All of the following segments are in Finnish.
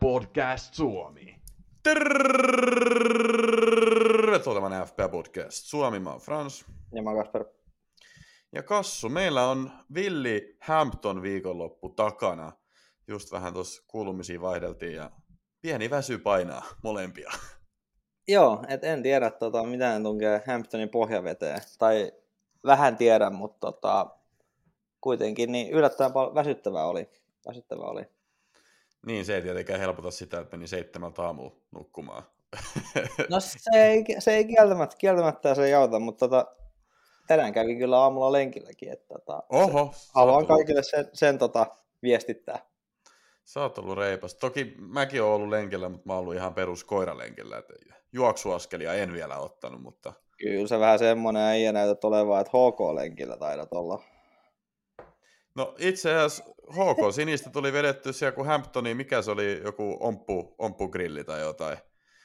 Podcast Suomi. Tervetuloa tämän FP Podcast Suomi, mä oon Frans. Ja mä Kasper. Ja Kassu, meillä on Villi Hampton viikonloppu takana. Just vähän tuossa kuulumisiin vaihdeltiin ja pieni väsy painaa molempia. Joo, et en tiedä tota, mitä ne tunkee Hamptonin pohjaveteen. Tai vähän tiedän, mutta tota, kuitenkin niin yllättävän väsyttävää oli. Väsyttävää oli. Niin, se ei tietenkään helpota sitä, että meni seitsemältä aamulla nukkumaan. No se ei, se ei kieltämättä, kieltämättä se ei auta, mutta tota, tänään kävin kyllä aamulla lenkilläkin. Että, tota, Oho! se, haluan kaikille sen, sen tota, viestittää. Sä oot ollut reipas. Toki mäkin oon ollut lenkillä, mutta mä oon ollut ihan perus koiralenkillä. Et juoksuaskelia en vielä ottanut, mutta Kyllä se vähän semmoinen äijä näytät olevaa, että HK-lenkillä taidat olla. No itse asiassa HK Sinistä tuli vedetty siellä kun Hamptoni, mikä se oli, joku omppu, omppugrilli tai jotain.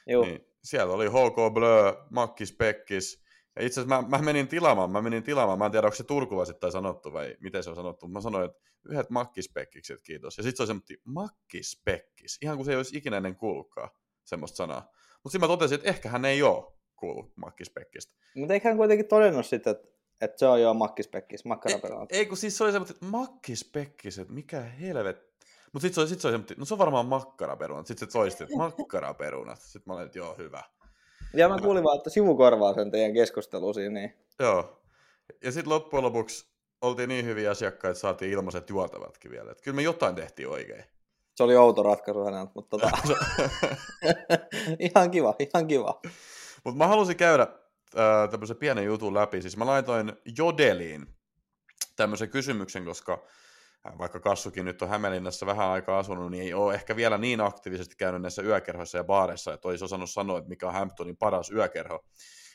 Joo, Niin siellä oli HK Blö, Makkis Pekkis. Ja itse asiassa mä, mä, menin tilaamaan, mä menin tilaamaan, mä en tiedä onko se turkulaisittain sanottu vai miten se on sanottu. Mä sanoin, että yhdet Makkispekkikset, kiitos. Ja sitten se oli semmoinen Makkispekkis, ihan kuin se ei olisi ikinä ennen kuullutkaan semmoista sanaa. Mutta sitten mä totesin, että ehkä hän ei ole kuullut Makkispekkistä. mutta eikä hän kuitenkin todennut sitten, että, että se on jo makkispekkis, makkaraperä. Ei, kun siis se oli semmoinen, että makkispekkis, että mikä helvet. Mutta sitten se oli, sit se oli semmoinen, no se on varmaan makkaraperunat. Sitten se toisti, että makkaraperunat. Sitten mä olin, että joo, hyvä. Ja mä kuulin vaan, että sivukorvaa sen teidän keskustelua siinä, niin Joo. Ja sitten loppujen lopuksi oltiin niin hyviä asiakkaita, että saatiin ilmaiset juotavatkin vielä. Et kyllä me jotain tehtiin oikein. se oli outo ratkaisu häneltä, mutta tota, ihan kiva, ihan kiva. Mutta mä halusin käydä äh, tämmöisen pienen jutun läpi. Siis mä laitoin Jodeliin tämmöisen kysymyksen, koska äh, vaikka Kassukin nyt on Hämeenlinnassa vähän aikaa asunut, niin ei ole ehkä vielä niin aktiivisesti käynyt näissä yökerhoissa ja baareissa, että olisi osannut sanoa, että mikä on Hamptonin paras yökerho.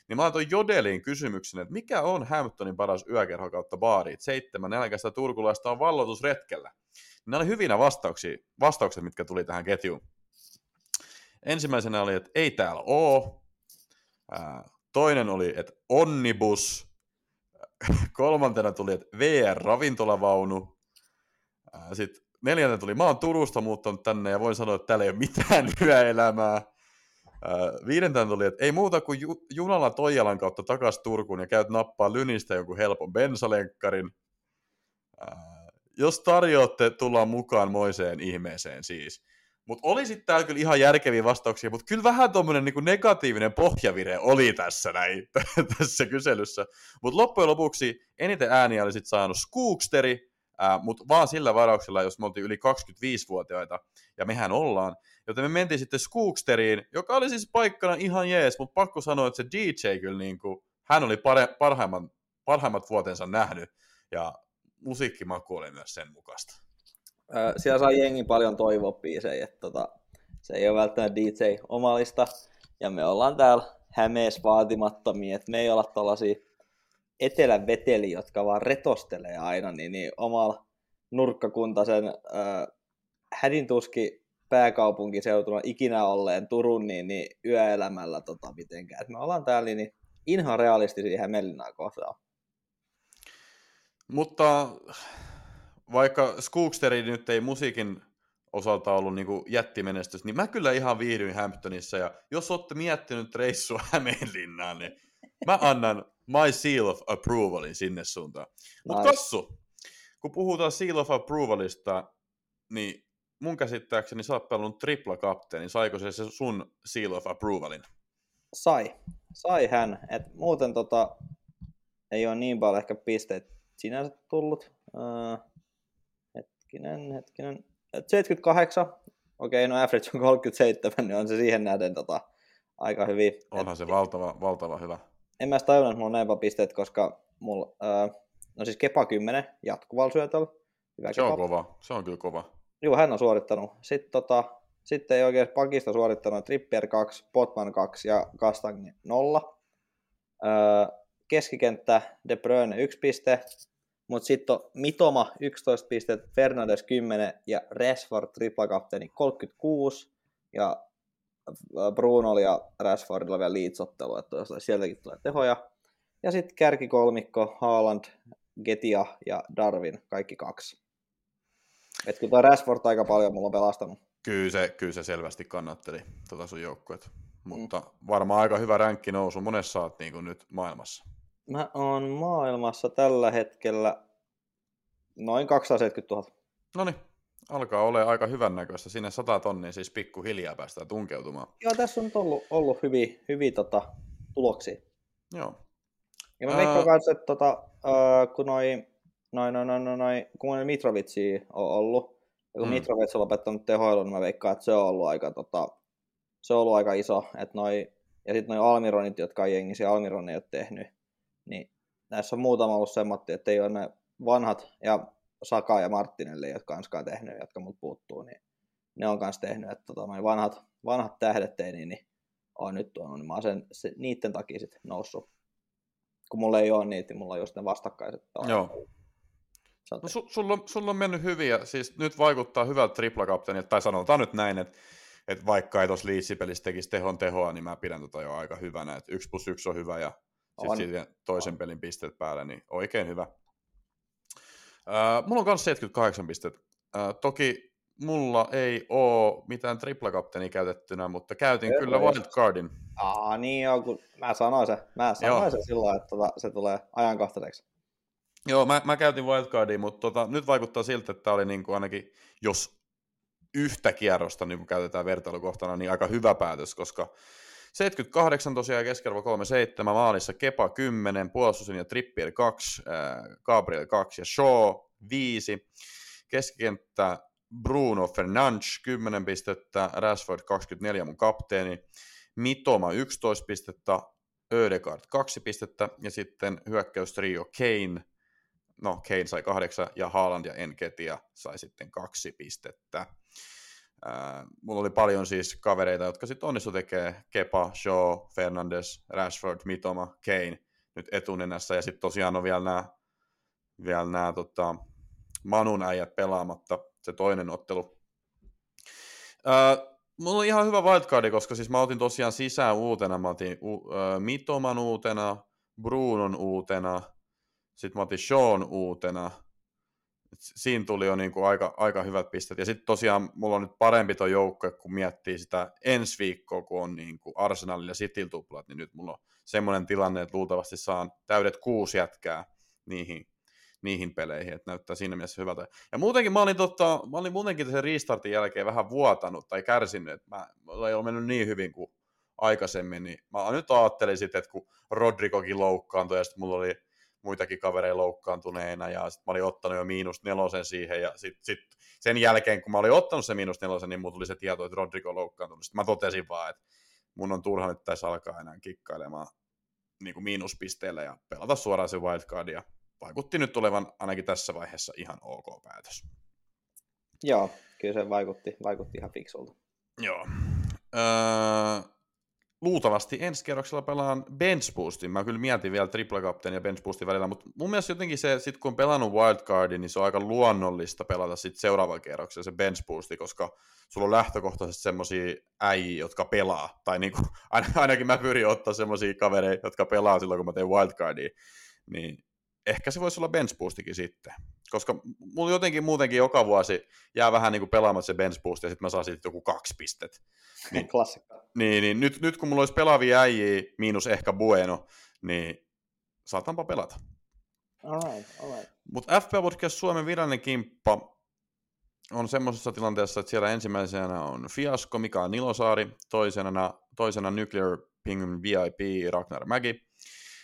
Niin mä laitoin Jodeliin kysymyksen, että mikä on Hamptonin paras yökerho kautta baari? Seitsemän nälkäistä turkulaista on vallotusretkellä. Nämä oli hyvinä vastauksia, vastaukset, mitkä tuli tähän ketjuun. Ensimmäisenä oli, että ei täällä. Ää, Toinen oli, että onnibus. Kolmantena tuli, että VR-ravintolavaunu. Sitten neljäntenä tuli, mä oon Turusta muuttanut tänne ja voin sanoa, että täällä ei ole mitään yöelämää. Ää, Viidentenä tuli, että ei muuta kuin ju- junalla Toijalan kautta takas Turkuun ja käyt nappaa Lynistä jonkun helpon bensalenkkarin. Jos tarjoatte, tullaan mukaan moiseen ihmeeseen siis. Mutta oli sitten täällä kyllä ihan järkeviä vastauksia, mutta kyllä vähän tuommoinen niinku negatiivinen pohjavire oli tässä näin, tässä kyselyssä. Mutta loppujen lopuksi eniten ääniä oli sitten saanut Skooksteri, mutta vaan sillä varauksella, jos me oltiin yli 25-vuotiaita, ja mehän ollaan. Joten me mentiin sitten Skooksteriin, joka oli siis paikkana ihan jees, mutta pakko sanoa, että se DJ kyllä niinku, hän oli pare, parhaimmat vuotensa nähnyt, ja musiikkimaku oli myös sen mukaista. Siellä sai jengi paljon toivoa biisejä, että tota, se ei ole välttämättä DJ omalista. Ja me ollaan täällä Hämeessä vaatimattomia, että me ei olla tällaisia etelän veteli, jotka vaan retostelee aina, niin, niin omalla nurkkakuntaisen äh, hädintuski pääkaupunkiseutuna ikinä olleen Turun niin, niin yöelämällä tota, mitenkään. Et me ollaan täällä niin ihan realistisia Hämeenlinnaa kohtaan. Mutta vaikka Skooksteri nyt ei musiikin osalta ollut niin jättimenestys, niin mä kyllä ihan viihdyin Hamptonissa, ja jos olette miettinyt reissua Hämeenlinnaan, niin mä annan my seal of approvalin sinne suuntaan. Mutta. Kassu, kun puhutaan seal of approvalista, niin mun käsittääkseni sä oot pelannut tripla kapteeni, saiko se, se sun seal of approvalin? Sai. Sai hän. Et muuten tota, ei ole niin paljon ehkä pisteitä sinänsä tullut. Uh, hetkinen, hetkinen. Et 78. Okei, no average on 37, niin on se siihen nähden tota, aika hyvin. Et Onhan se valtava, valtava hyvä. en mä tajunnut, että mulla on näin paljon pisteet, koska mulla, uh, no siis Kepa 10 jatkuvalla syötöllä. Hyvä Se on Kepa. kova, se on kyllä kova. Joo, hän on suorittanut. Sitten, tota, sitten ei oikein pakista suorittanut Trippier 2, Potman 2 ja Kastang 0. Öö, keskikenttä De Bruyne 1 piste, mutta sitten on Mitoma 11 pistettä, Fernandes 10 ja Rashford triplakapteeni 36 ja Bruno ja Rashfordilla vielä liitsottelu, että jos sieltäkin tulee tehoja. Ja sitten kärkikolmikko, Haaland, Getia ja Darwin, kaikki kaksi. Et kyllä toi Rashford aika paljon mulla on pelastanut. Kyllä se, kyllä se selvästi kannatteli tota sun joukkuet. Mutta mm. varmaan aika hyvä ränkki nousu. Monessa oot niin kuin nyt maailmassa? Mä oon maailmassa tällä hetkellä noin 270 000. No niin, alkaa olla aika hyvän näköistä. Sinne 100 tonnia siis pikkuhiljaa päästään tunkeutumaan. Joo, tässä on ollut, ollut hyviä, hyviä tota, tuloksia. Joo. Ja mä veikkaan kanssa, että tota, uh, kun noi, noi, noi, noi, noi, noi kun noi Mitrovitsia on ollut, ja kun mm. Mitrovic on lopettanut tehoilun, niin mä veikkaan, että se on ollut aika, tota, se on ollut aika iso. Että noi, ja sitten noi Almironit, jotka on jengissä, Almiron ei ole tehnyt, niin näissä on muutama ollut semmoinen, että ei ole ne vanhat, ja Saka ja Martinelli, jotka on tehnyt, jotka mut puuttuu, niin ne on kanssa tehnyt, että tota, vanhat, vanhat tähdet ei, niin, niin on nyt tuonut, niin mä oon sen, se, niiden takia sitten noussut. Kun mulla ei ole niitä, niin mulla on just ne vastakkaiset. Joo. No, su, sulla, on, sulla on mennyt hyvin ja siis nyt vaikuttaa hyvältä triplakapteenilta, tai sanotaan nyt näin, että, että vaikka ei tuossa liitsipelissä tekisi tehon tehoa, niin mä pidän tota jo aika hyvänä, että yksi plus yksi on hyvä ja sitten toisen on. pelin pisteet päälle, niin oikein hyvä. Uh, mulla on myös 78 pistettä. Uh, toki mulla ei ole mitään triplakapteenia käytettynä, mutta käytin ei, kyllä wildcardin. Aa, niin joo, kun mä sanoin se, mä sanoin se silloin, että tota, se tulee ajankohtaiseksi. Joo, mä, mä käytin wildcardia, mutta tota, nyt vaikuttaa siltä, että tämä oli niin kuin ainakin, jos yhtä kierrosta niin kuin käytetään vertailukohtana, niin aika hyvä päätös, koska 78 tosiaan keskiarvo 37, maalissa Kepa 10, puolustusin ja Trippier 2, äh, Gabriel 2 ja Shaw 5, keskikenttä Bruno Fernandes 10 pistettä, Rashford 24 mun kapteeni, Mitoma 11 pistettä, Ödegaard 2 pistettä ja sitten hyökkäystrio Kane, no Kane sai 8 ja Haaland ja Enketia sai sitten kaksi pistettä. Äh, mulla oli paljon siis kavereita, jotka sitten onnistu tekee Kepa, Shaw, Fernandes, Rashford, Mitoma, Kane nyt etunenässä. Ja sitten tosiaan on vielä nämä vielä nämä tota, Manun äijät pelaamatta, se toinen ottelu. Äh, mulla on ihan hyvä wildcardi, koska siis mä otin tosiaan sisään uutena, mä otin uh, Mitoman uutena, Brunon uutena, sitten mä otin Sean uutena, siinä tuli jo niin kuin aika, aika hyvät pistet. Ja sitten tosiaan mulla on nyt parempi tuo joukko, kun miettii sitä ensi viikkoa, kun on niin kuin Arsenalilla ja Cityn tuplat, niin nyt mulla on semmoinen tilanne, että luultavasti saan täydet kuusi jätkää niihin, niihin peleihin, että näyttää siinä mielessä hyvältä. Ja muutenkin mä olin, totta, mä olin muutenkin sen restartin jälkeen vähän vuotanut tai kärsinyt, että mä, mulla ei ole mennyt niin hyvin kuin aikaisemmin, niin mä nyt ajattelin sitten, että kun Rodrigokin loukkaantui ja sitten mulla oli muitakin kavereita loukkaantuneena ja sitten mä olin ottanut jo miinus nelosen siihen ja sitten sit sen jälkeen kun mä olin ottanut se miinus nelosen, niin mulla tuli se tieto, että Rodrigo on loukkaantunut. Sitten mä totesin vaan, että mun on turha nyt tässä alkaa enää kikkailemaan niin kuin miinuspisteellä ja pelata suoraan se wildcardia. Vaikutti nyt tulevan ainakin tässä vaiheessa ihan ok päätös. Joo, kyllä se vaikutti, vaikutti ihan fiksulta. Joo. Öö, luultavasti ensi kerroksella pelaan bench boostin. Mä kyllä mietin vielä triple captain ja bench boostin välillä, mutta mun mielestä jotenkin se, sit kun on pelannut wildcardin, niin se on aika luonnollista pelata sit seuraavalla kerroksella se bench boosti, koska sulla on lähtökohtaisesti semmosia äijiä, jotka pelaa, tai niinku, ainakin mä pyrin ottaa semmosia kavereita, jotka pelaa silloin, kun mä teen wildcardia, niin ehkä se voisi olla bench boostikin sitten. Koska mulla jotenkin muutenkin joka vuosi jää vähän niin kuin pelaamaan se bench boost ja sitten mä saan sitten joku kaksi pistet. Niin, Klassikko. Niin, niin nyt, nyt kun mulla olisi pelaavia äijiä, miinus ehkä Bueno, niin saatanpa pelata. Alright, alright. Mutta FP Podcast Suomen virallinen kimppa on semmoisessa tilanteessa, että siellä ensimmäisenä on Fiasko Mika Nilosaari, toisena, toisena Nuclear Penguin VIP Ragnar Mägi,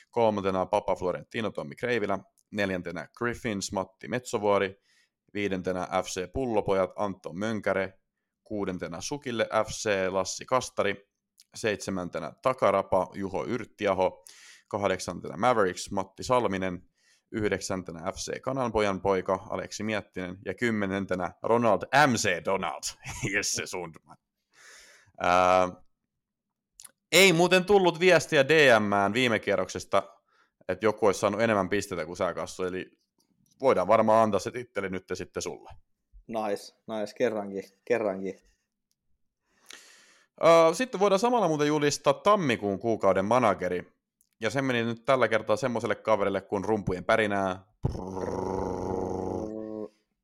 kolmantena Papa Florentino Tommi Kreivilä, neljäntenä Griffins Matti Metsovuori, viidentenä FC Pullopojat Anton Mönkäre, kuudentena Sukille FC Lassi Kastari, seitsemäntenä Takarapa Juho Yrttiaho, kahdeksantena Mavericks Matti Salminen, yhdeksäntenä FC Kananpojan poika Aleksi Miettinen. Ja kymmenentenä Ronald MC Donald, Jesse Sundman. Ää, ei muuten tullut viestiä DMään viime kierroksesta, että joku olisi saanut enemmän pisteitä kuin sä kassu, eli voidaan varmaan antaa se titteli nyt sitten sulle. Nice, nice, kerrankin, kerrankin. Sitten voidaan samalla muuten julistaa tammikuun kuukauden manageri. Ja se meni nyt tällä kertaa semmoiselle kaverille kuin rumpujen pärinää.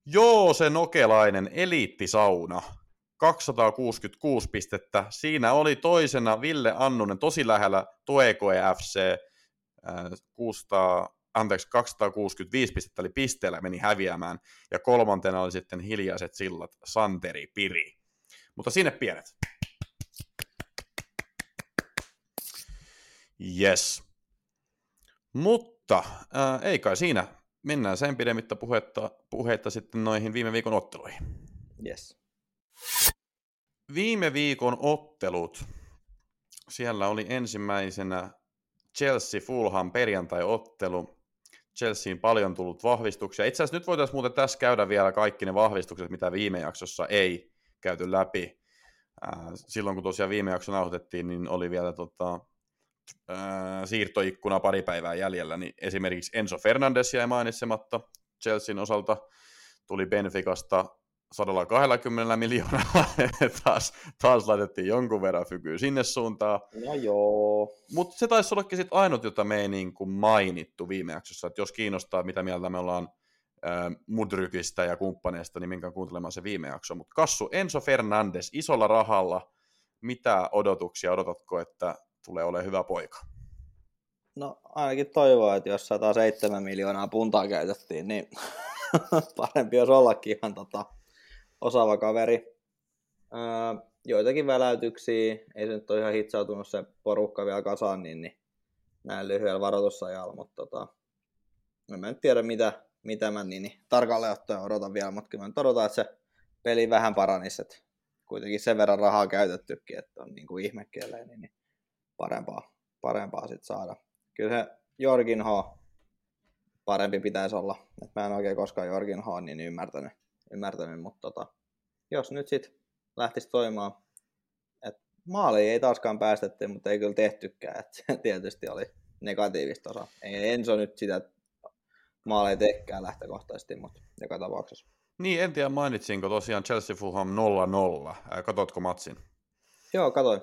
Joo, se nokelainen eliittisauna. 266 pistettä. Siinä oli toisena Ville Annunen tosi lähellä Tuekoe FC 600, anteeksi, 265 pistettä oli pisteellä, meni häviämään. Ja kolmantena oli sitten hiljaiset sillat Santeri Piri. Mutta sinne pienet. Yes. Mutta äh, ei kai siinä. Mennään sen pidemmittä puhetta, puhetta sitten noihin viime viikon otteluihin. Yes. Viime viikon ottelut. Siellä oli ensimmäisenä Chelsea Fulham perjantai-ottelu. Chelseain paljon tullut vahvistuksia. Itse asiassa nyt voitaisiin muuten tässä käydä vielä kaikki ne vahvistukset, mitä viime jaksossa ei käyty läpi. Silloin kun tosiaan viime jakso nauhoitettiin, niin oli vielä tota, äh, siirtoikkuna pari päivää jäljellä, niin esimerkiksi Enzo Fernandes jäi mainitsematta Chelsean osalta, tuli Benficasta 120 miljoonalla, taas, taas laitettiin jonkun verran fykyä sinne suuntaan. No joo. Mutta se taisi ollakin sit ainut, jota me ei niin kuin mainittu viime jaksossa, että jos kiinnostaa, mitä mieltä me ollaan äh, Mudrykistä ja kumppaneista, niin minkä kuuntelemaan se viime jakso. Mutta Kassu, Enzo Fernandes isolla rahalla, mitä odotuksia odotatko, että tulee olemaan hyvä poika? No ainakin toivoa, että jos 107 miljoonaa puntaa käytettiin, niin parempi olisi ollakin ihan tota, osaava kaveri. Öö, joitakin väläytyksiä, ei se nyt ole ihan hitsautunut se porukka vielä kasaan, niin, niin näin lyhyellä varoitusajalla, mutta tota, en mä nyt tiedä mitä, mitä mä niin, niin tarkalleen ottaen odotan vielä, mutta kyllä mä nyt odotan, että se peli vähän paranisi, että kuitenkin sen verran rahaa käytettykin, että on niin kuin ihmekkeelle, niin, niin parempaa, parempaa sitten saada. Kyllä se Jorgin H parempi pitäisi olla. Et mä en oikein koskaan Jorgin H niin ymmärtänyt, ymmärtänyt mutta tota, jos nyt sitten lähtisi toimimaan, että maali ei taaskaan päästetty, mutta ei kyllä tehtykään, että se tietysti oli negatiivista osa. Ei Enso nyt sitä maali ei tekään lähtökohtaisesti, mutta joka tapauksessa. Niin, en tiedä mainitsinko tosiaan Chelsea Fulham 0-0. Katotko matsin? Joo, katoin.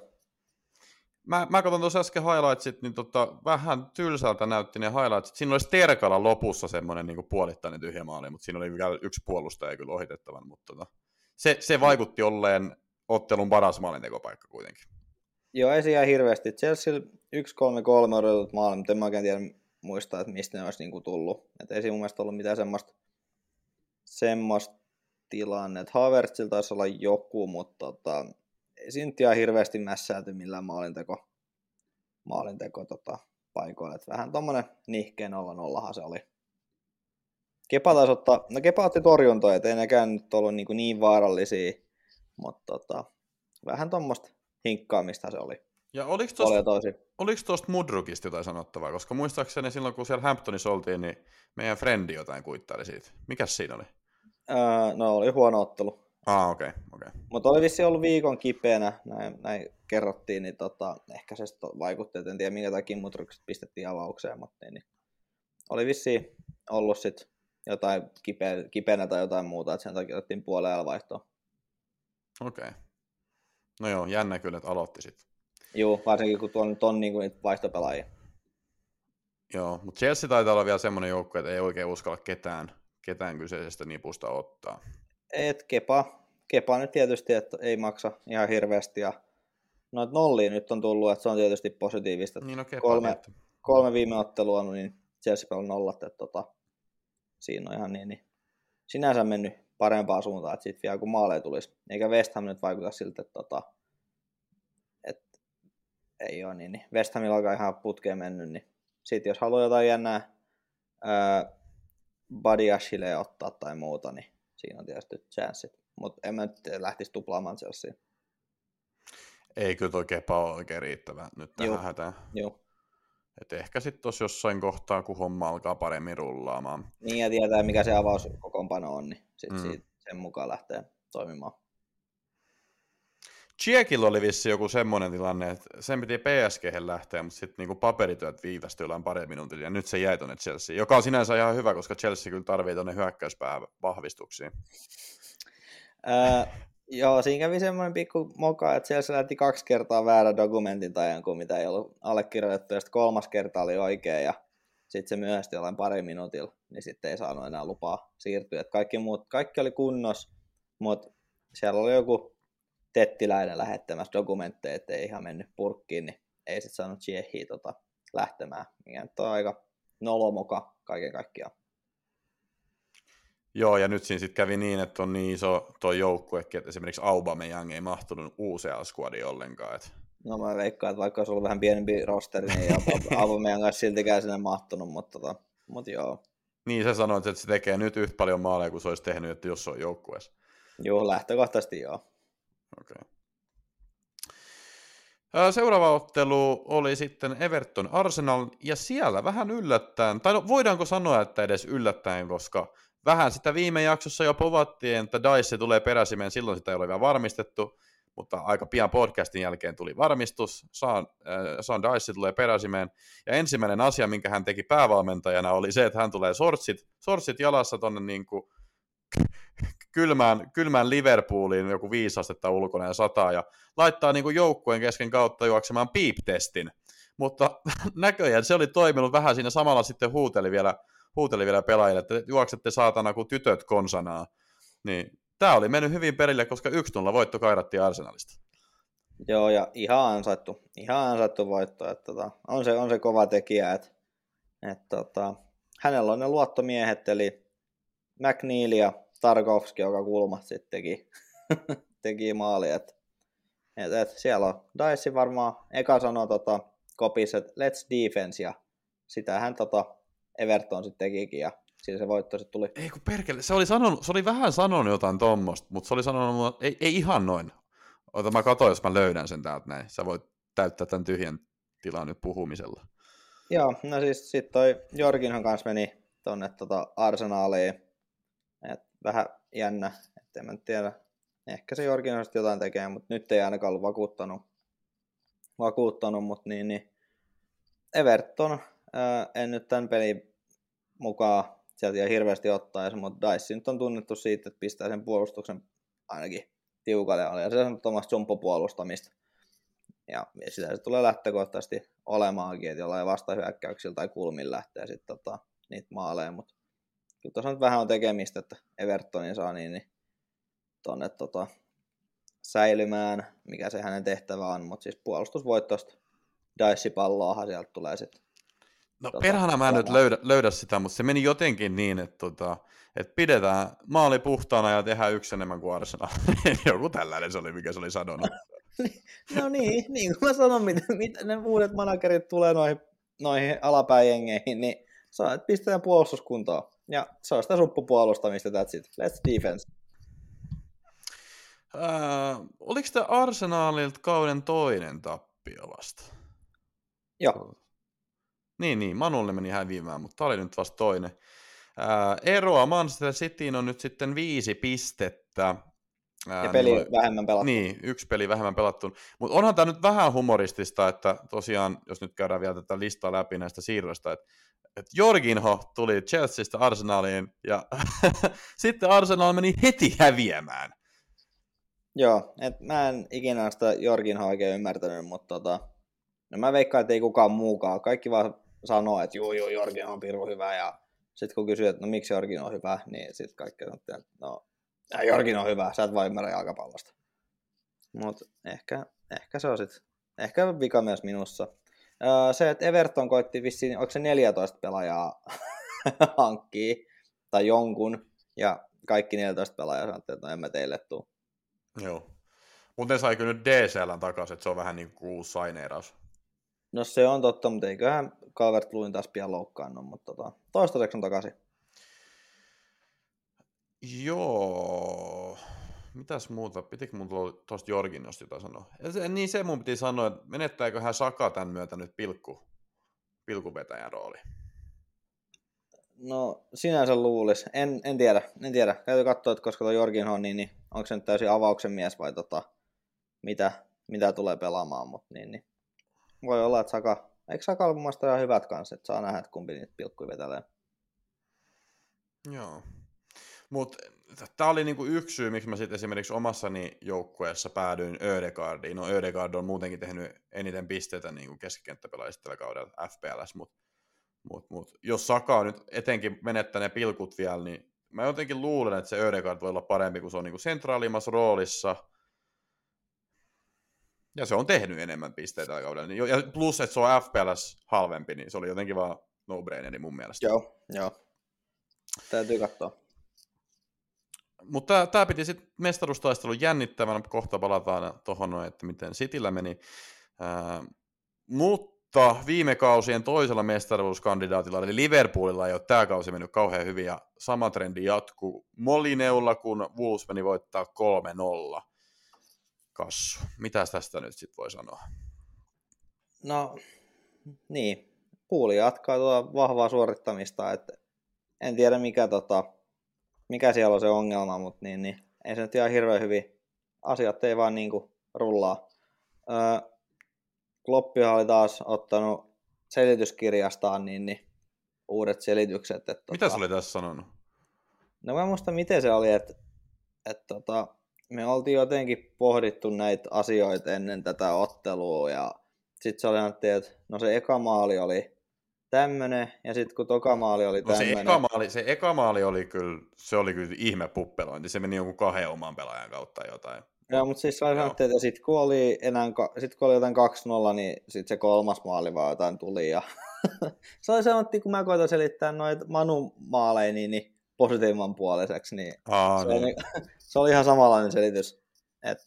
Mä, mä katson tuossa äsken highlightsit, niin tota, vähän tylsältä näytti ne highlightsit. Siinä olisi Terkala lopussa semmoinen niin puolittainen tyhjä maali, mutta siinä oli vielä yksi puolustaja kyllä ohitettavan. Mutta tota, se, se vaikutti olleen ottelun paras maalintekopaikka kuitenkin. Joo, ei siellä hirveästi. Chelsea 1-3-3 odotetut maali, mutta en mä oikein tiedä muistaa, että mistä ne olisi niinku tullut. Et ei siinä mun mielestä ollut mitään semmoista, semmoista tilannetta. Havertzilla taisi olla joku, mutta tota, ihan hirveästi mässäyty millään maalinteko, maalinteko tota, paikoilla. Et vähän tommonen nihkeen olla nollahan se oli. Kepa taisi ottaa, no Kepa otti torjuntoja, et ei nekään nyt ollut niin, niin vaarallisia, mutta tota, vähän tuommoista hinkkaamista se oli. Ja oliko tuosta, oliko tuosta Mudrukista jotain sanottavaa? Koska muistaakseni silloin, kun siellä Hamptonissa oltiin, niin meidän frendi jotain kuittaili siitä. Mikäs siinä oli? Öö, no oli huono ottelu. Ah, okei. Okay, okay. Mutta oli vissi ollut viikon kipeänä, näin, näin kerrottiin, niin tota, ehkä se vaikutti, että en tiedä minkä takia Mudrukset pistettiin avaukseen, mutta niin, niin. oli vissi ollut sitten jotain kipeä, kipeänä tai jotain muuta, että sen takia otettiin puolella vaihtoa. Okei. Okay. No joo, jännä kyllä, että aloitti sitten. Joo, varsinkin kun tuolla nyt on niin kuin niitä vaihtopelaajia. Joo, mutta Chelsea taitaa olla vielä semmoinen joukko, että ei oikein uskalla ketään, ketään kyseisestä nipusta ottaa. Et Kepa, Kepa nyt tietysti, että ei maksa ihan hirveästi ja noit nollia nyt on tullut, että se on tietysti positiivista. Niin no Kepa, kolme, kolme viime ottelua, niin Chelsea on nollat, että tota, siinä on ihan niin, niin sinänsä mennyt parempaa suuntaan, että sitten vielä kun maaleja tulisi. Eikä West Ham nyt vaikuta siltä, että, tota, että ei ole niin, niin West Hamilla alkaa ihan putkeen mennyt, niin sitten jos haluaa jotain jännää ää, Buddy Ashille ottaa tai muuta, niin siinä on tietysti chanssit. Mutta en mä nyt lähtisi tuplaamaan Chelsea. Ei kyllä toi kepa ole oikein riittävä nyt tähän Joo. hätään. Joo. Et ehkä sitten tuossa jossain kohtaa, kun homma alkaa paremmin rullaamaan. Niin ja tietää, mikä se avauskokoonpano on, niin sitten mm. siitä, sen mukaan lähtee toimimaan. Chiekillä oli vissi joku semmoinen tilanne, että sen piti PSG lähteä, mutta sitten niinku paperityöt viivästyi jollain pari minuutilla, ja nyt se jäi tuonne Chelsea, joka on sinänsä ihan hyvä, koska Chelsea kyllä tarvitsee tuonne hyökkäyspää vahvistuksiin. Öö, joo, siinä kävi semmoinen pikku moka, että Chelsea lähti kaksi kertaa väärä dokumentin tai jonkun, mitä ei ollut allekirjoitettu, ja sitten kolmas kerta oli oikea, ja sitten se myöhästi jollain pari minuutilla, niin sitten ei saanut enää lupaa siirtyä. Et kaikki, muut, kaikki oli kunnos, mutta siellä oli joku Tettiläinen lähettämässä dokumentteja, ettei ihan mennyt purkkiin, niin ei sitten saanut Tsiehiä tota, lähtemään. Mikä nyt on aika nolomoka kaiken kaikkiaan. Joo, ja nyt siinä sitten kävi niin, että on niin iso tuo joukkuekin, että esimerkiksi Aubameyang ei mahtunut uusia squadiin ollenkaan. Et... No mä veikkaan, että vaikka olisi ollut vähän pienempi rosteri, niin ei Aubameyang olisi siltikään sinne mahtunut, mutta, tota, mutta joo. Niin, sä sanoit, että se tekee nyt yhtä paljon maaleja kuin se olisi tehnyt, että jos se on joukkueessa. Joo, lähtökohtaisesti joo. Okay. Seuraava ottelu oli sitten Everton Arsenal, ja siellä vähän yllättäen, tai no, voidaanko sanoa, että edes yllättäen, koska vähän sitä viime jaksossa jo povattiin, että Dice tulee peräsimeen, silloin sitä ei ole vielä varmistettu, mutta aika pian podcastin jälkeen tuli varmistus, Saan, äh, Saan Dice tulee peräsimeen, ja ensimmäinen asia, minkä hän teki päävalmentajana, oli se, että hän tulee sortsit, sortsit jalassa tonne niin kuin kylmään, kylmään Liverpooliin joku viisi astetta ulkona ja sataa, ja laittaa niin kuin joukkueen kesken kautta juoksemaan piip-testin. Mutta näköjään se oli toiminut vähän siinä samalla sitten huuteli vielä, huuteli vielä pelaajille, että juoksette saatana kuin tytöt konsanaa. Niin tämä oli mennyt hyvin perille, koska 1-0 voitto kairattiin Arsenalista. Joo, ja ihan ansaittu, ihan ansaittu voitto. Että tota, on, se, on se kova tekijä, että, että tota, hänellä on ne luottomiehet, eli McNeil ja Tarkovski, joka kulmat sitten teki, teki maali. Et, et, et, siellä on Daisy varmaan, eka sanoi tota, kopis, että let's defense, ja sitähän tota Everton sitten tekikin, ja siinä se voitto sitten tuli. Ei kun perkele, se oli, sanonut, se oli vähän sanonut jotain tuommoista, mutta se oli sanonut, ei, ei ihan noin. Ota mä katsoin, jos mä löydän sen täältä näin. Sä voit täyttää tämän tyhjän tilan nyt puhumisella. Joo, no siis sitten toi Jorginhan kanssa meni tonne tota Arsenaaliin. Vähän jännä, että en mä tiedä. Ehkä se Jorgin jotain tekee, mutta nyt ei ainakaan ollut vakuuttanut, vakuuttanut mutta niin, niin Everton, ää, en nyt tämän pelin mukaan sieltä ihan hirveästi ottaa, mutta Dice nyt on tunnettu siitä, että pistää sen puolustuksen ainakin tiukalle alle, ja se on tuommoista jumppupuolustamista. Ja sitä se tulee lähtökohtaisesti olemaankin, että jollain vastahyökkäyksillä tai kulmin lähtee sitten tota, niitä maaleja, mutta kyllä tuossa nyt vähän on tekemistä, että Evertonin saa niin, niin tonne tota, säilymään, mikä se hänen tehtävä on, mutta siis puolustusvoittosta Dice-palloahan sieltä tulee sitten. No tota, perhana mä en nyt löydä, löydä sitä, mutta se meni jotenkin niin, että, tota, että pidetään maali puhtaana ja tehdään yksi enemmän kuin Arsenal. Joku tällainen se oli, mikä se oli sanonut. no niin, niin kuin mä sanon, mitä, mitä ne uudet managerit tulee noihin, noihin alapäijengeihin, niin saa, että pistetään puolustuskuntoon. Ja se on sitä suppupuolustamista, that's it. Let's defense. Äh, oliko tämä Arsenalilta kauden toinen tappio vasta? Joo. Niin, niin, Manulle meni häviämään, mutta tämä oli nyt vasta toinen. Äh, eroa Manchester Cityin on nyt sitten viisi pistettä. Ää, ja peli niin, vähemmän pelattu. Niin, yksi peli vähemmän pelattu. Mutta onhan tämä nyt vähän humoristista, että tosiaan, jos nyt käydään vielä tätä listaa läpi näistä siirroista, että että Jorginho tuli Chelseastä Arsenaliin ja sitten Arsenal meni heti häviämään. Joo, et mä en ikinä sitä Jorginhoa oikein ymmärtänyt, mutta tota, no mä veikkaan, että ei kukaan muukaan. Kaikki vaan sanoo, että juu, juu, Jorginho on pirun hyvä ja sitten kun kysyy, että no miksi Jorginho on hyvä, niin sitten kaikki sanoo, että no ja Jorginho on hyvä, sä et vaan ymmärrä jalkapallosta. Mutta ehkä, ehkä se on sitten, ehkä vika myös minussa se, että Everton koitti vissiin, onko se 14 pelaajaa hankkii, tai jonkun, ja kaikki 14 pelaajaa sanottiin, että no en mä teille tuu. Joo. Mutta ne sai kyllä nyt DCL takaisin, että se on vähän niin kuin uusi saineeraus. No se on totta, mutta eiköhän calvert luin taas pian loukkaannut, mutta tota, toistaiseksi on takaisin. Joo mitäs muuta, pitikö mun tuosta Jorginosta jotain sanoa? Se, niin se mun piti sanoa, että menettääkö hän Saka tämän myötä nyt pilkku, pilkuvetäjän rooli? No sinänsä luulisi. En, en tiedä, en tiedä. Täytyy katsoa, että koska tuo Jorginho on niin, niin onko se nyt täysin avauksen mies vai tota, mitä, mitä tulee pelaamaan, mutta niin, niin. Voi olla, että Saka, eikö Saka ole mun mielestä ihan hyvät kanssa, että saa nähdä, että kumpi niitä pilkkuja vetelee. Joo. Mutta tämä oli niinku yksi syy, miksi mä sitten esimerkiksi omassani joukkueessa päädyin Ödegaardiin. No Ödegaard on muutenkin tehnyt eniten pisteitä niinku keskikenttäpelaajista tällä kaudella FPLS, mutta mut, mut, jos Saka nyt etenkin menettää ne pilkut vielä, niin mä jotenkin luulen, että se Ödegaard voi olla parempi, kun se on niinku sentraalimmassa roolissa. Ja se on tehnyt enemmän pisteitä tällä kaudella. Niin Ja plus, että se on FPLS halvempi, niin se oli jotenkin vaan no-braineri mun mielestä. Joo, joo. Täytyy katsoa. Mutta tämä piti sitten mestaruustaistelun jännittävänä, kohta palataan tuohon, että miten Cityllä meni. Ää, mutta viime kausien toisella mestaruuskandidaatilla, eli Liverpoolilla ei ole tämä kausi mennyt kauhean hyvin, ja sama trendi jatkuu Molineulla, kun Wolves meni voittaa 3-0. Kassu, mitäs tästä nyt sitten voi sanoa? No, niin. Puuli jatkaa tuota vahvaa suorittamista, että en tiedä mikä, tota, mikä siellä on se ongelma, mutta niin, niin, ei se nyt ihan hirveän hyvin. Asiat ei vaan niinku rullaa. Öö, Kloppihan oli taas ottanut selityskirjastaan niin, niin uudet selitykset. Että, Mitä tota, sä oli tässä sanonut? No mä muista miten se oli, että, että tota, me oltiin jotenkin pohdittu näitä asioita ennen tätä ottelua ja sitten se oli että no se eka maali oli tämmönen ja sitten kun toka maali oli No se tämmönen. eka, maali, se eka maali oli kyllä, se oli kyllä ihme puppelointi. Se meni jonkun kahden oman pelaajan kautta jotain. Joo, mutta siis Joo. Antti, että sitten kun oli enää, sit kun oli jotain 2-0, niin sitten se kolmas maali vaan jotain tuli ja se oli Antti, kun mä koitan selittää noita Manu maaleja niin, niin positiivan puoliseksi, niin Aa, se, niin. oli, se oli ihan samanlainen selitys. Et,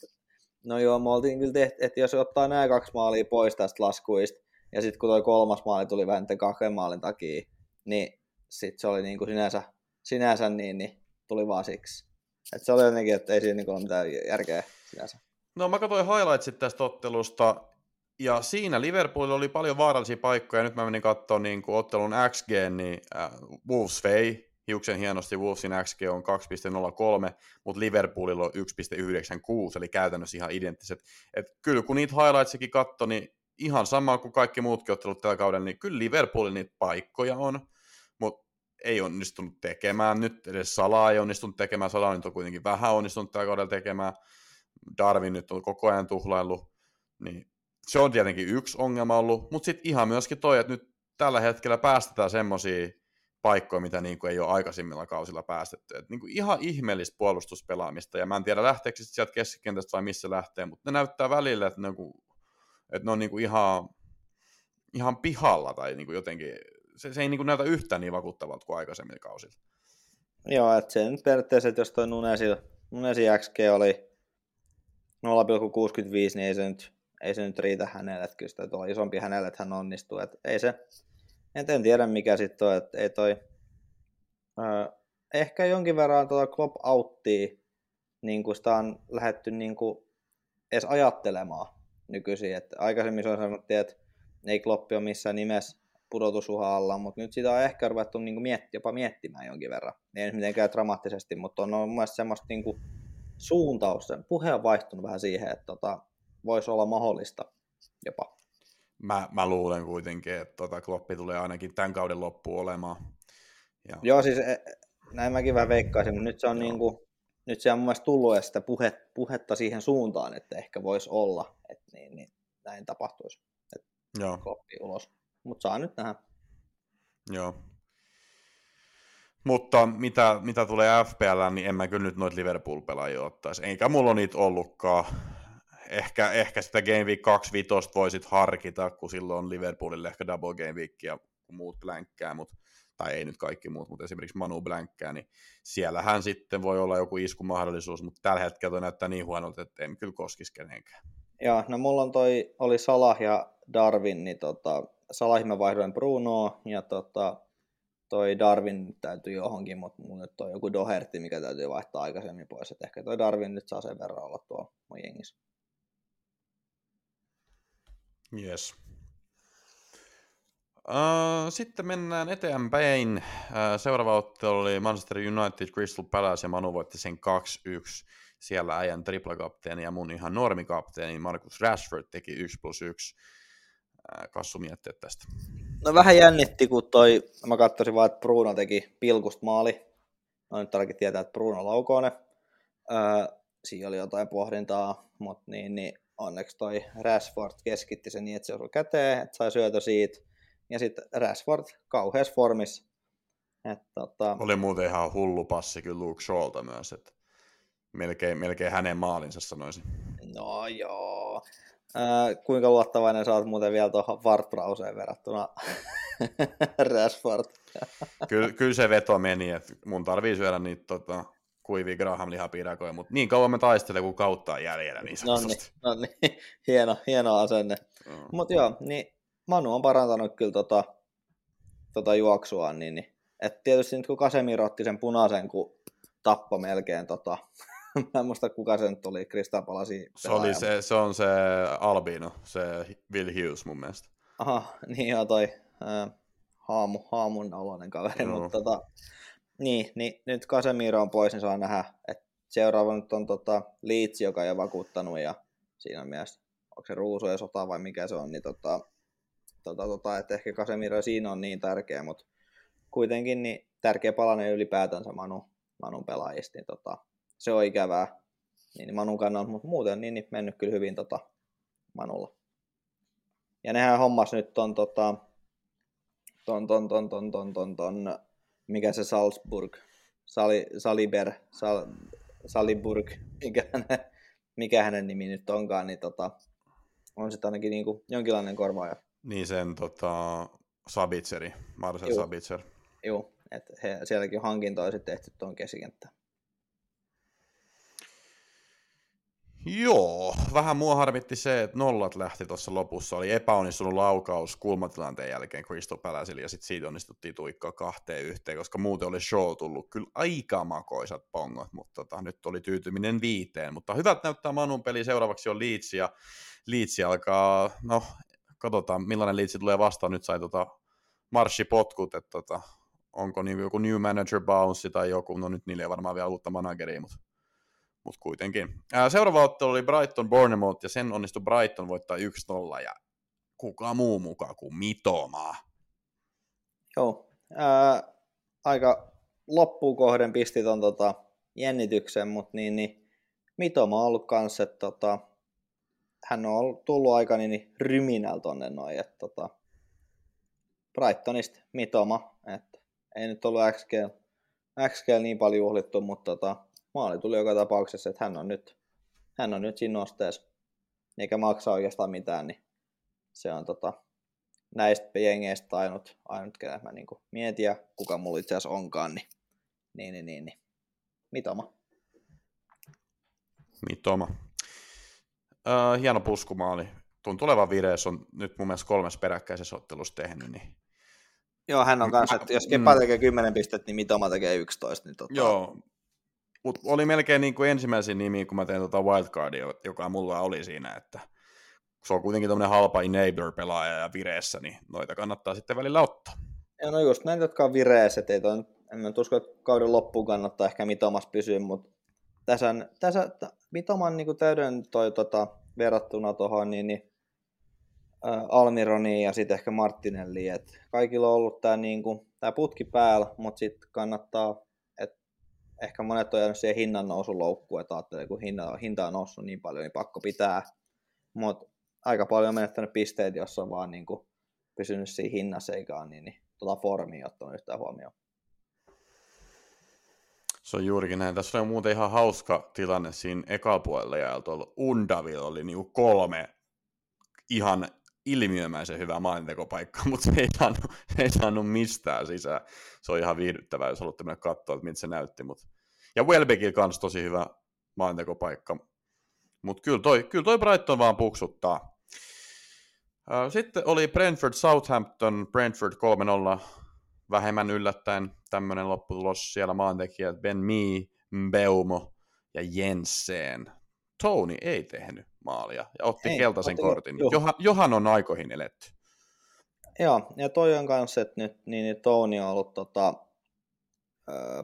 no joo, me oltiin kyllä tehty, että jos ottaa nämä kaksi maalia pois tästä laskuista, ja sitten kun toi kolmas maali tuli vähän kahden maalin takia, niin sitten se oli niin kuin sinänsä, sinänsä niin, niin tuli vaan siksi. Et se oli jotenkin, että ei siinä niin ole mitään järkeä sinänsä. No mä katsoin highlightsit tästä ottelusta, ja siinä Liverpoolilla oli paljon vaarallisia paikkoja. Nyt mä menin katsoa niin kuin ottelun XG, niin äh, Wolves vei hiuksen hienosti. Wolvesin XG on 2,03, mutta Liverpoolilla on 1,96, eli käytännössä ihan identtiset. Et kyllä kun niitä highlightsikin katsoi, niin ihan sama kuin kaikki muutkin ottelut tällä kaudella, niin kyllä Liverpoolilla niitä paikkoja on, mutta ei onnistunut tekemään nyt, edes Salah ei onnistunut tekemään, Salah nyt on kuitenkin vähän onnistunut tällä kaudella tekemään, Darwin nyt on koko ajan tuhlaillut, niin se on tietenkin yksi ongelma ollut, mutta sitten ihan myöskin toi, että nyt tällä hetkellä päästetään semmoisia paikkoja, mitä niin kuin ei ole aikaisemmilla kausilla päästetty. Et niin kuin ihan ihmeellistä puolustuspelaamista, ja mä en tiedä lähteekö sieltä keskikentästä vai missä lähtee, mutta ne näyttää välillä, että kuin- että ne on niin kuin ihan, ihan pihalla tai niin kuin jotenkin, se, se ei niin kuin näytä yhtään niin vakuuttavalta kuin aikaisemmilla kausilla. Joo, että se nyt periaatteessa, että jos toi Nunesil, Nunesin XG oli 0,65, niin ei se nyt, ei se nyt riitä hänelle, että kyllä tuolla isompi hänelle, että hän onnistuu. Että ei se, et en tiedä mikä sitten on, että ei toi, öö, ehkä jonkin verran tuota Klopp outtia, niin kuin sitä on lähdetty niin kuin edes ajattelemaan nykyisin. Että aikaisemmin se on sanottu, että ei Kloppi ole missään nimessä pudotusuhan alla, mutta nyt sitä on ehkä ruvettu niin mietti, jopa miettimään jonkin verran. Ei nyt mitenkään dramaattisesti, mutta on mun mielestä semmoista niin kuin suuntaus, sen puhe on vaihtunut vähän siihen, että tota, voisi olla mahdollista jopa. Mä, mä luulen kuitenkin, että tota Kloppi tulee ainakin tämän kauden loppuun olemaan. Ja, Joo, siis e- näin mäkin vähän veikkaisin, mutta nyt se on, Joo. niin kuin, nyt se on mun mielestä tullut sitä puhe, puhetta siihen suuntaan, että ehkä voisi olla, että niin, niin näin tapahtuisi, joo, kloppi ulos. Mutta saa nyt nähdä. joo. Mutta mitä, mitä tulee FPL, niin en mä kyllä nyt noita Liverpool-pelaajia ottaisi. Eikä mulla niitä ollutkaan. Ehkä, ehkä sitä Game Week 2 vitosta voisit harkita, kun silloin on Liverpoolille ehkä double Game Week ja muut blänkkää, mutta tai ei nyt kaikki muut, mutta esimerkiksi Manu blänkkää, niin siellähän sitten voi olla joku iskumahdollisuus, mutta tällä hetkellä toi näyttää niin huonolta, että en kyllä koskisi kenenkään. Joo, no mulla on toi, oli Salah ja Darwin, niin tota, Salahin mä vaihdoin Brunoa, ja tota, toi Darwin täytyy johonkin, mutta mulla nyt on joku Doherty, mikä täytyy vaihtaa aikaisemmin pois, että ehkä toi Darwin nyt saa sen verran olla tuolla mun jengissä. Yes. Uh, sitten mennään eteenpäin. Uh, seuraava ottelu oli Manchester United Crystal Palace ja Manu voitti sen 2-1. Siellä äijän triplakapteeni ja mun ihan normikapteeni Marcus Rashford teki 1 plus 1. Uh, Kassu miettiä tästä. No vähän jännitti, kun toi, mä katsoisin vaan, että Bruno teki pilkusta maali. No nyt tarvitsen tietää, että Bruno laukoone. Öö, siinä oli jotain pohdintaa, mutta niin, niin onneksi toi Rashford keskitti sen niin, että se osui käteen, että sai syötö siitä. Ja sitten Rashford kauheassa formissa. Et, tota, Oli muuten ihan hullu passi kyllä Luke Shawlta myös, että melkein, melkein hänen maalinsa sanoisin. no joo. Ää, kuinka luottavainen sä oot muuten vielä tuohon Ward verrattuna Rashford? Kyllä, kyllä se veto meni, että mun tarvii syödä niitä tota, kuivia Graham lihapiirakoja, mutta niin kauan me taistele, kun kautta on jäljellä niin No niin, no niin. hieno, hieno asenne. Mm. Mutta joo, niin Manu on parantanut kyllä tota, tota juoksua, niin, niin et tietysti nyt kun Kasemiro otti sen punaisen, kun tappo melkein tota, mä en muista kuka se nyt oli, Crystal Palace se, oli se, se, on se Albino, se Will Hughes mun mielestä. Aha, niin joo toi äh, haamu, haamun oloinen kaveri, no. mutta tota, niin, niin, nyt Casemiro on pois, niin saa nähdä, että seuraava nyt on tota Leeds, joka ei ole vakuuttanut, ja siinä mielessä, onko se ruusu ja sota vai mikä se on, niin tota, tota, tota, että ehkä Casemiro siinä on niin tärkeä, mutta kuitenkin niin tärkeä palanen ylipäätänsä Manu, Manun pelaajista, niin tota, se on ikävää niin Manun kannalta, mutta muuten niin, niin mennyt kyllä hyvin tota, Manulla. Ja nehän hommas nyt ton, tota, ton, ton, ton, ton, ton, ton, ton, mikä se Salzburg, Sali, Saliber, Sal, Saliburg, mikä hänen, mikä hänen nimi nyt onkaan, niin tota, on sitten ainakin niinku jonkinlainen korvaaja. Niin sen tota, Sabitseri, Marcel Juu. Sabitzer. Joo, että he, sielläkin hankintoja sitten tehty tuon keskikenttään. Joo, vähän mua harmitti se, että nollat lähti tuossa lopussa. Oli epäonnistunut laukaus kulmatilanteen jälkeen Crystal Palacelle ja sitten siitä onnistuttiin tuikkaa kahteen yhteen, koska muuten oli show tullut kyllä aika makoisat pongot, mutta tota, nyt oli tyytyminen viiteen. Mutta hyvät näyttää Manun peli, seuraavaksi on Leeds ja Leeds alkaa, no katsotaan millainen Leeds tulee vastaan. Nyt sai tota marssipotkut, että tota, onko niin joku new manager bounce tai joku, no nyt niillä ei varmaan vielä uutta manageria, mutta mutta kuitenkin. Ää, seuraava ottelu oli Brighton Bournemouth, ja sen onnistui Brighton voittaa 1-0, ja kuka muu mukaan kuin Mitoma. Joo, ää, aika loppuun kohden pisti ton tota, jännityksen, mutta niin, niin, Mitoma on ollut kanssa, että tota, hän on tullut aika niin, ryminällä tonne noin, että tota, Brightonista Mitoma, että ei nyt ollut XG, XG niin paljon juhlittu, mutta tota, maali tuli joka tapauksessa, että hän on nyt, hän on nyt siinä nosteessa, eikä maksa oikeastaan mitään, niin se on tota, näistä jengeistä ainut, ainut ketä mä niin mietin ja kuka mulla itse asiassa onkaan, niin, niin, niin, niin, niin. Mitoma. Mitoma. Uh, hieno puskumaali. Tuon tuleva Vires on nyt mun mielestä kolmes peräkkäisessä ottelussa tehnyt, niin Joo, hän on kanssa, että jos Kepa mm. tekee 10 pistettä, niin Mitoma tekee 11. Niin tota... Joo, mutta oli melkein niin kuin ensimmäisin nimi, kun mä tein tota wildcardia, joka mulla oli siinä, että se on kuitenkin tämmöinen halpa enabler-pelaaja ja vireessä, niin noita kannattaa sitten välillä ottaa. Ja no just näitä, jotka on vireessä, ei toi, en mä usko, että kauden loppuun kannattaa ehkä Mitomas pysyä, mutta tässä, tässä Mitoman niin täyden toi tota, verrattuna tuohon niin, niin äh, Almironiin ja sitten ehkä Martinelliin, että kaikilla on ollut tämä niin putki päällä, mutta sitten kannattaa ehkä monet on jäänyt siihen hinnan nousun loukkuun, että ajattelee, kun hinta, hinta on noussut niin paljon, niin pakko pitää. Mutta aika paljon on menettänyt pisteet, jos on vaan niin kuin pysynyt siinä hinnassa eikä niin, niin tuota formia ottanut yhtään huomioon. Se on juurikin näin. Tässä oli muuten ihan hauska tilanne siinä ekapuolella ja tuolla Undavilla oli niinku kolme ihan ilmiömäisen hyvää maalintekopaikkaa, mutta se ei saanut, ei saanut mistään sisään. Se on ihan viihdyttävää, jos haluatte mennä katsoa, että miltä se näytti. Mutta... Ja Welbeckillä kanssa tosi hyvä maalintekopaikka. Mutta kyllä toi, kyllä toi Brighton vaan puksuttaa. Sitten oli Brentford Southampton, Brentford 3-0, vähemmän yllättäen tämmöinen lopputulos. Siellä maantekijät Ben Mee, Beumo ja Jensen. Tony ei tehnyt maalia ja otti ei, keltaisen otti, kortin. Johan, Johan on aikoihin eletty. Joo, ja toi on kanssa, että nyt niin, niin Tony on ollut tota, ö,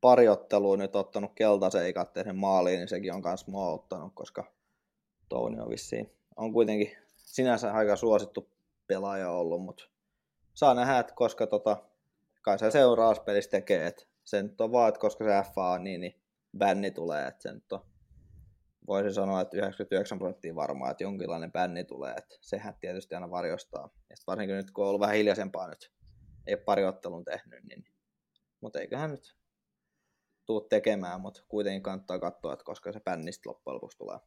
pari ottelua nyt ottanut keltaisen eikä tehnyt maaliin, niin sekin on myös mua ottanut, koska Tony on vissiin, on kuitenkin sinänsä aika suosittu pelaaja ollut, mutta saa nähdä, että koska tota, kai se seuraavassa pelissä tekee, että se nyt on vaan, että koska se FA on niin, niin bänni tulee, että se nyt on voisin sanoa, että 99 prosenttia varmaa, että jonkinlainen bänni tulee, että sehän tietysti aina varjostaa. Ja varsinkin nyt, kun on ollut vähän hiljaisempaa nyt, ei pari ottelun tehnyt, niin mutta eiköhän nyt tuu tekemään, mutta kuitenkin kannattaa katsoa, että koska se bännistä loppujen lopuksi tulee.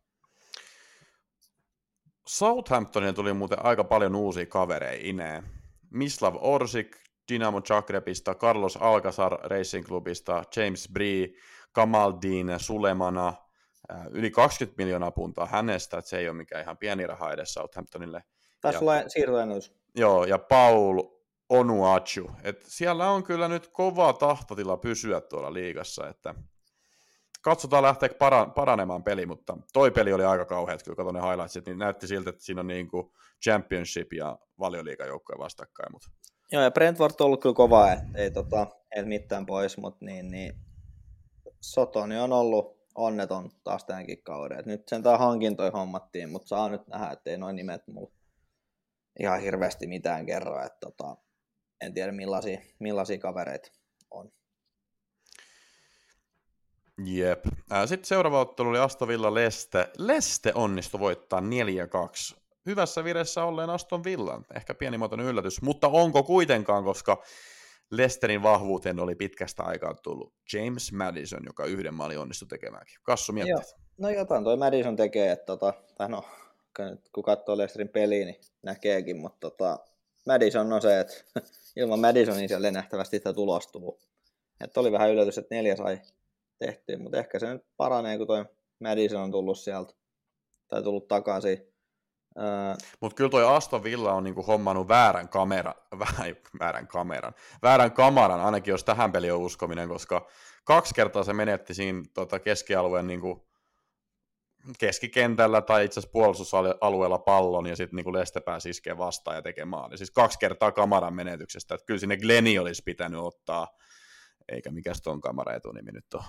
Southamptonille tuli muuten aika paljon uusia kavereita ineen. Mislav Orsik Dynamo Zagrebista, Carlos Alcazar Racing Clubista, James Bree, Kamaldin Sulemana, yli 20 miljoonaa puntaa hänestä, että se ei ole mikään ihan pieni raha edes Southamptonille. Taisi olla siirtoennus. Joo, ja Paul Onuachu. Et siellä on kyllä nyt kova tahtotila pysyä tuolla liigassa, että katsotaan lähteekö para- paranemaan peli, mutta toi peli oli aika kauhea, että kyllä katsoin ne highlightsit, niin näytti siltä, että siinä on niin kuin championship ja valioliikajoukkoja vastakkain. Mutta... Joo, ja Brentford on ollut kyllä kova, että ei, tota, ei mitään pois, mutta niin, niin Sotoni on ollut onneton taas tämänkin kauden. Et nyt sen tämä hankintoja hommattiin, mutta saa nyt nähdä, että ei noin nimet mulla ihan hirveästi mitään kerro. Että tota, en tiedä millaisia, millaisia kavereita on. Jep. Sitten seuraava ottelu oli Aston Villa Leste. Leste onnistui voittaa 4-2. Hyvässä viressä olleen Aston Villan. Ehkä pienimuotoinen yllätys, mutta onko kuitenkaan, koska Lesterin vahvuuteen oli pitkästä aikaa tullut James Madison, joka yhden maalin onnistui tekemäänkin. Kassu miettii. No jotain toi Madison tekee, että tota, tai no, kun katsoo Lesterin peliä, niin näkeekin, mutta tota, Madison on se, että ilman Madisonin siellä nähtävästi sitä tulostuu. Että oli vähän yllätys, että neljä sai tehtyä, mutta ehkä se nyt paranee, kun toi Madison on tullut sieltä, tai tullut takaisin. Mutta kyllä toi Aston Villa on niinku hommannut väärän, kamera, väärän kameran, väärän kamaran, ainakin jos tähän peliin on uskominen, koska kaksi kertaa se menetti siinä tota keskialueen niinku keskikentällä tai itse asiassa puolustusalueella pallon ja sitten niinku Leste pääsi iskee vastaan ja tekee maali. Siis kaksi kertaa kamaran menetyksestä, että kyllä sinne Gleni olisi pitänyt ottaa, eikä mikä ton kamara etunimi nyt on.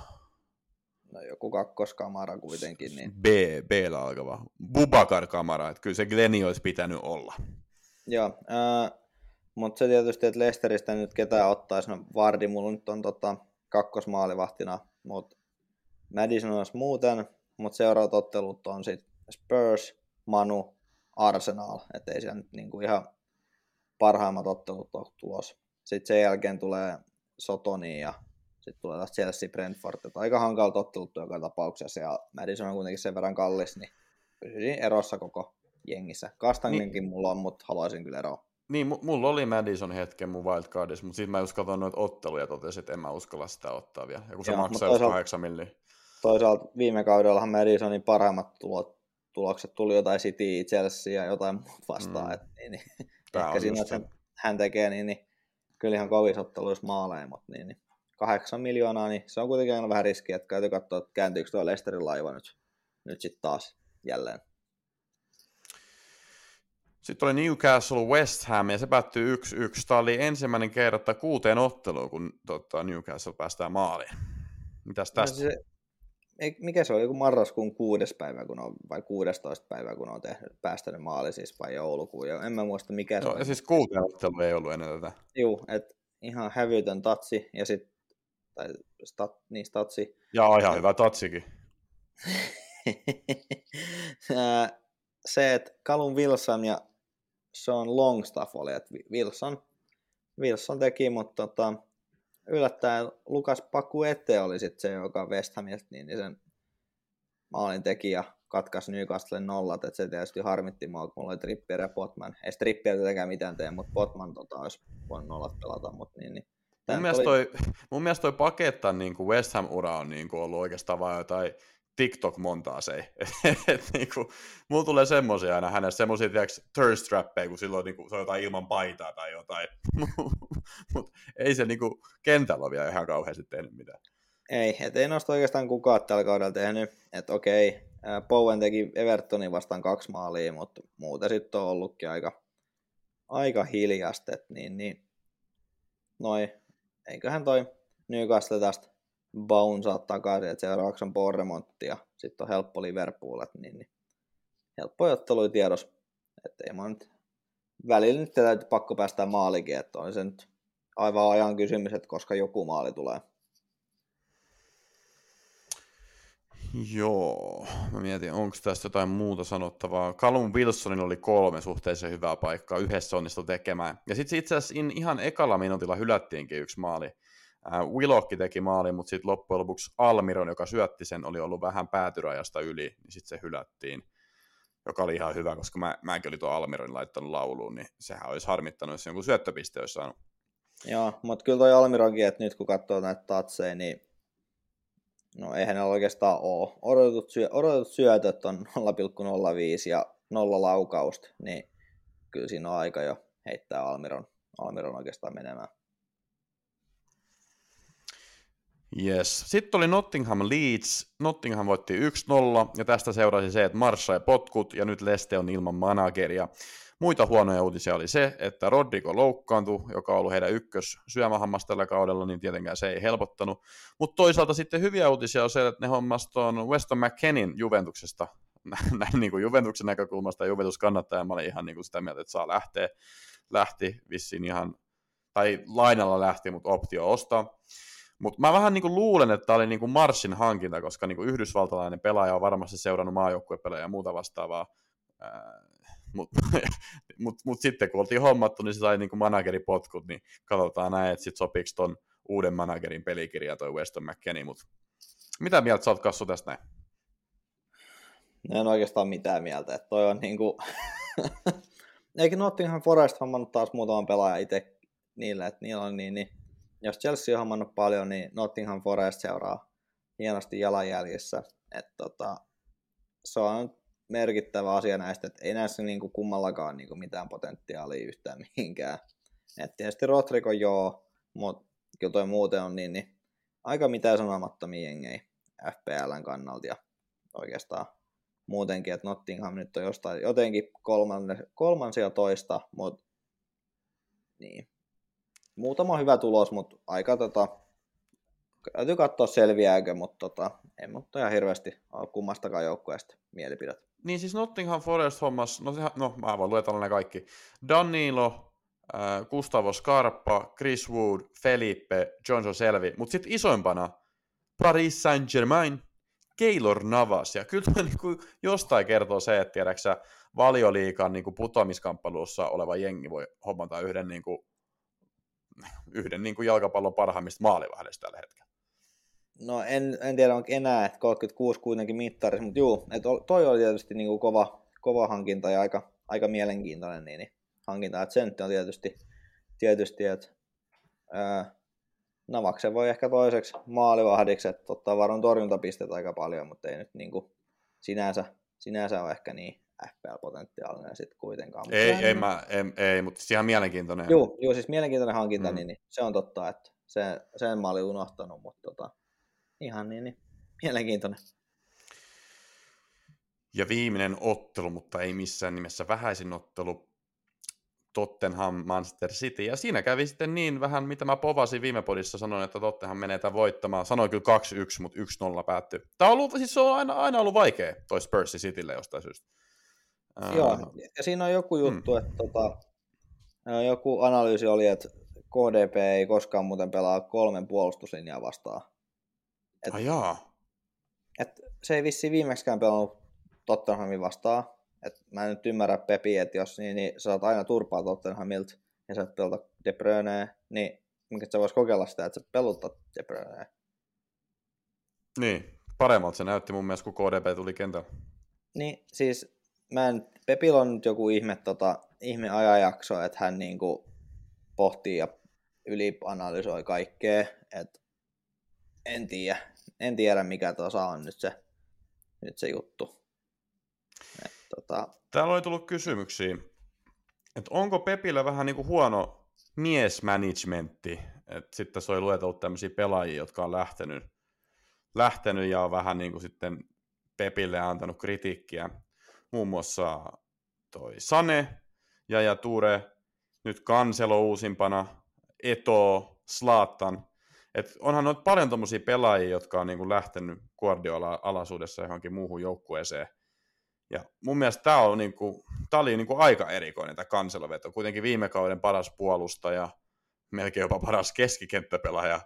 No joku kakkoskamara kuitenkin. Niin... B, b alkava. Bubakar kamara, että kyllä se Gleni olisi pitänyt olla. Joo, äh, mutta se tietysti, että Lesteristä nyt ketään ottaisi, no Vardi mulla nyt on tota, kakkosmaalivahtina, mutta Madison olisi muuten, mutta seuraavat ottelut on sitten Spurs, Manu, Arsenal, että ei siellä nyt niinku ihan parhaimmat ottelut ole tulos. Sitten sen jälkeen tulee Sotoni ja sitten tulee taas Chelsea Brentford, että aika hankala ottelut joka tapauksessa, ja Madison on kuitenkin sen verran kallis, niin pysyisin erossa koko jengissä. Kastanginkin niin. mulla on, mutta haluaisin kyllä eroa. Niin, mulla oli Madison hetken mun wildcardissa, mutta sitten mä just katsoin noita otteluja ja totesin, että en mä uskalla sitä ottaa vielä. Ja kun se Joo, maksaa toisaalta, 8 milliä. Toisaalta viime kaudellahan Madisonin parhaimmat tulot, tulokset tuli jotain City, Chelsea ja jotain muuta vastaan. Mm. Et, niin, niin, ehkä siinä, että hän tekee, niin, niin kyllä ihan kovissa otteluissa maaleja, mutta niin, niin 8 miljoonaa, niin se on kuitenkin aina vähän riski, että täytyy katsoa, että kääntyykö tuo Lesterin laiva nyt, nyt sitten taas jälleen. Sitten oli Newcastle West Ham ja se päättyi 1-1. Tämä oli ensimmäinen kerta kuuteen otteluun, kun tota, Newcastle päästään maaliin. Mitäs no tästä? No se, mikä se oli, joku marraskuun kuudes päivä, kun on, vai 16 päivä, kun on tehnyt, päästänyt maali siis, vai joulukuun, ja en mä muista mikä no, se siis kuuteen ottelu ei ollut ennen tätä. Juu, että ihan hävytön tatsi, ja sitten tai stat, niin statsi. Ja ihan hyvä tatsikin. se, että Calum Wilson ja Sean Longstaff oli, että Wilson, Wilson teki, mutta tota, yllättäen Lukas Pakuete oli sitten se, joka West Hamilta, niin, niin sen maalin teki ja katkaisi Newcastlen nollat, että se tietysti harmitti mua, kun mulla oli Trippier ja Potman. Ei Trippier tietenkään mitään tee, mutta Potman tota, olisi voinut nollat pelata, mutta niin, niin Mun mielestä, toi, mun mielestä toi pakettan niin kuin West Ham-ura on niin kuin ollut oikeastaan vain jotain TikTok-montaa se. et, niin kuin, mulla tulee semmoisia aina hänessä, semmoisia thirst trappeja, kun silloin niin kuin, se on jotain ilman paitaa tai jotain. Mutta ei se niin kuin, kentällä ole vielä ihan kauheasti tehnyt mitään. Ei, et ei noista oikeastaan kukaan tällä kaudella tehnyt. Että okei, Bowen teki Evertonin vastaan kaksi maalia, mutta muuten sitten on ollutkin aika, aika hiljasta. Niin, niin, noi eiköhän toi Newcastle tästä bounsaa takaisin, että seuraavaksi on Bournemouth ja sitten on helppo Liverpool, niin, niin helppo ottelu tiedos. Että ei mä nyt välillä nyt täytyy pakko päästä maalikin, että on se nyt aivan ajan kysymys, että koska joku maali tulee. Joo, mä mietin, onko tästä jotain muuta sanottavaa. Callum Wilsonin oli kolme suhteellisen hyvää paikkaa, yhdessä onnistui tekemään. Ja sitten itse asiassa ihan ekalla minuutilla hylättiinkin yksi maali. Äh, Willokki teki maali, mutta sitten loppujen lopuksi Almiron, joka syötti sen, oli ollut vähän päätyrajasta yli, niin sitten se hylättiin. joka oli ihan hyvä, koska mä, mäkin olin tuon Almiron laittanut lauluun, niin sehän olisi harmittanut, jos jonkun syöttöpiste olisi saanut. Joo, mutta kyllä toi Almironkin, että nyt kun katsoo näitä tatseja, niin no eihän ne oikeastaan ole. Odotetut, syö, odotetut syötöt on 0,05 ja nolla laukausta, niin kyllä siinä on aika jo heittää Almiron, Almiron oikeastaan menemään. Yes. Sitten oli Nottingham Leeds. Nottingham voitti 1-0, ja tästä seurasi se, että Marsha ja potkut, ja nyt Leste on ilman manageria. Muita huonoja uutisia oli se, että Rodrigo loukkaantui, joka on ollut heidän ykkös syömähammas tällä kaudella, niin tietenkään se ei helpottanut. Mutta toisaalta sitten hyviä uutisia on se, että ne hommas tuon Weston McKennin Juventuksesta, näin niin kuin Juventuksen näkökulmasta Juventus kannattaa, ja mä olin ihan niin kuin sitä mieltä, että saa lähteä. Lähti vissiin ihan, tai lainalla lähti, mutta optio ostaa. Mutta mä vähän niinku luulen, että tämä oli niinku Marsin hankinta, koska niinku yhdysvaltalainen pelaaja on varmasti seurannut maajoukkuepelejä ja muuta vastaavaa. Mutta mut, mut sitten kun oltiin hommattu, niin se sai niinku manageripotkut, niin katsotaan näin, että sitten sopiks ton uuden managerin pelikirja toi Weston McKennie. Mut mitä mieltä sä oot Kassu tästä näin? En oikeastaan mitään mieltä, että toi on niinku... Eikä Nottingham Forest hommannut taas muutaman pelaajan itse niille, että niillä on niin, niin jos Chelsea on hommannut paljon, niin Nottingham Forest seuraa hienosti jalanjäljissä. Et tota, se on merkittävä asia näistä, että ei näissä niinku kummallakaan niinku mitään potentiaalia yhtään mihinkään. Et tietysti Rotrico joo, mutta kyllä toi muuten on niin, niin aika mitään sanomattomia jengejä FPLn kannalta ja oikeastaan muutenkin, että Nottingham nyt on jostain jotenkin kolmansia toista, mutta niin, muutama hyvä tulos, mutta aika tota, täytyy katsoa selviääkö, mutta tota, en mutta ihan hirveästi ole kummastakaan joukkueesta mielipidet. Niin siis Nottingham Forest hommas, no, sehän, no mä voin luetella ne kaikki. Danilo, äh, Gustavo Scarpa, Chris Wood, Felipe, Johnson Selvi, mutta sitten isoimpana Paris Saint-Germain, Keylor Navas. Ja kyllä tämä niin jostain kertoo se, että tiedäksä, valioliikan niin putoamiskamppailussa oleva jengi voi hommata yhden niin kuin, yhden niin kuin jalkapallon parhaimmista maalivahdista tällä hetkellä. No en, en tiedä onko enää, että 36 kuitenkin mittarissa, mutta juu, että toi oli tietysti niin kuin kova, kova hankinta ja aika, aika mielenkiintoinen niin, niin hankinta, että sen on tietysti, tietysti että Navaksen voi ehkä toiseksi maalivahdiksi, että ottaa varmaan torjuntapisteet aika paljon, mutta ei nyt niin kuin sinänsä, sinänsä ole ehkä niin FPL-potentiaalinen sitten kuitenkaan. Ei, ei, mä, ei, ei, mutta siis ihan mielenkiintoinen. Joo, joo siis mielenkiintoinen hankinta, mm. niin, niin, se on totta, että se, sen mä olin unohtanut, mutta tota, ihan niin, niin mielenkiintoinen. Ja viimeinen ottelu, mutta ei missään nimessä vähäisin ottelu, Tottenham Manchester City. Ja siinä kävi sitten niin vähän, mitä mä povasin viime podissa, sanoin, että Tottenham menee tämän voittamaan. Sanoin kyllä 2-1, mutta 1-0 päättyi. Tämä on ollut, siis se on aina, aina ollut vaikea, toi Spurs Citylle jostain syystä. Joo, ja siinä on joku juttu, mm. että tota, joku analyysi oli, että KDP ei koskaan muuten pelaa kolmen puolustuslinjaa vastaan. Et, ah, jaa. Et se ei vissi viimeksikään pelannut Tottenhamin vastaan. Et mä en nyt ymmärrä Pepi, että jos niin, niin sä saat aina turpaa Tottenhamilta ja sä pelata De Bruyne, niin minkä sä vois kokeilla sitä, että sä peluttat De Bruyne. Niin, paremmalta se näytti mun mielestä, kun KDP tuli kentällä. Niin, siis mä en, Pepil on nyt joku ihme, tota, ihme ajanjakso, että hän niinku pohtii ja ylianalysoi kaikkea, että en tiedä, en tiedä mikä tuossa on nyt se, nyt se juttu. Et, tota... Täällä oli tullut kysymyksiä, että onko Pepillä vähän niinku huono miesmanagementti, että sitten tässä oli luetellut tämmöisiä pelaajia, jotka on lähtenyt, lähtenyt ja on vähän niin kuin sitten Pepille antanut kritiikkiä muun muassa toi Sane, ja Ture, nyt Kanselo uusimpana, Eto, Slaattan. Et onhan noita paljon tommosia pelaajia, jotka on niinku lähtenyt Guardiola-alaisuudessa johonkin muuhun joukkueeseen. Ja mun mielestä tämä on niinku, tää oli niinku aika erikoinen tämä kanseloveto. Kuitenkin viime kauden paras puolustaja, melkein jopa paras keskikenttäpelaaja.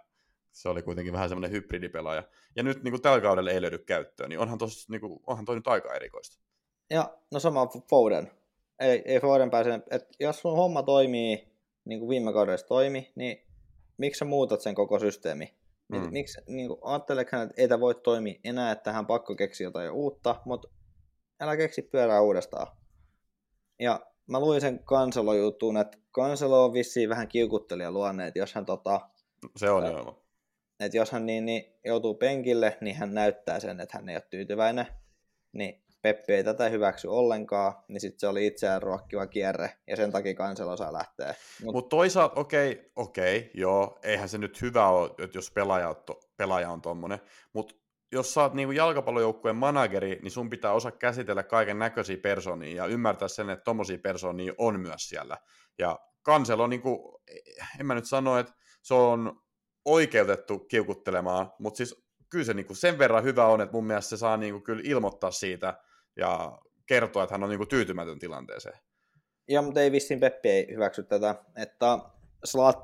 Se oli kuitenkin vähän semmoinen hybridipelaaja. Ja nyt niinku tällä kaudella ei löydy käyttöön, niin onhan, tos, niinku, onhan toi nyt aika erikoista. Ja no sama Foden. Ei, ei Foden pääse, että jos sun homma toimii, niin kuin viime kaudessa toimi, niin miksi sä muutat sen koko systeemi? Mm. Miksi, niin kuin, että ei tämä voi toimia enää, että hän pakko keksiä jotain uutta, mutta älä keksi pyörää uudestaan. Ja mä luin sen Kanselo-jutun, että Kanselo on vissiin vähän kiukuttelija luonne, että jos hän, tota, Se on joo. että jos hän niin, niin joutuu penkille, niin hän näyttää sen, että hän ei ole tyytyväinen. Niin Peppi ei tätä hyväksy ollenkaan, niin sitten se oli itseään ruokkiva kierre, ja sen takia Kanselo saa lähteä. Mut, Mutta toisaalta, okei, okei, joo, eihän se nyt hyvä ole, että jos pelaaja on, to, pelaaja on tommonen, mutta jos sä oot niinku jalkapallojoukkueen manageri, niin sun pitää osaa käsitellä kaiken näköisiä persoonia ja ymmärtää sen, että tommosia persoonia on myös siellä. Ja Kanselo, niinku, en mä nyt sano, että se on oikeutettu kiukuttelemaan, mutta siis kyllä se niinku sen verran hyvä on, että mun mielestä se saa niinku kyllä ilmoittaa siitä ja kertoa, että hän on niinku tyytymätön tilanteeseen. ja, mutta ei vissiin Peppi ei hyväksy tätä, että Slat,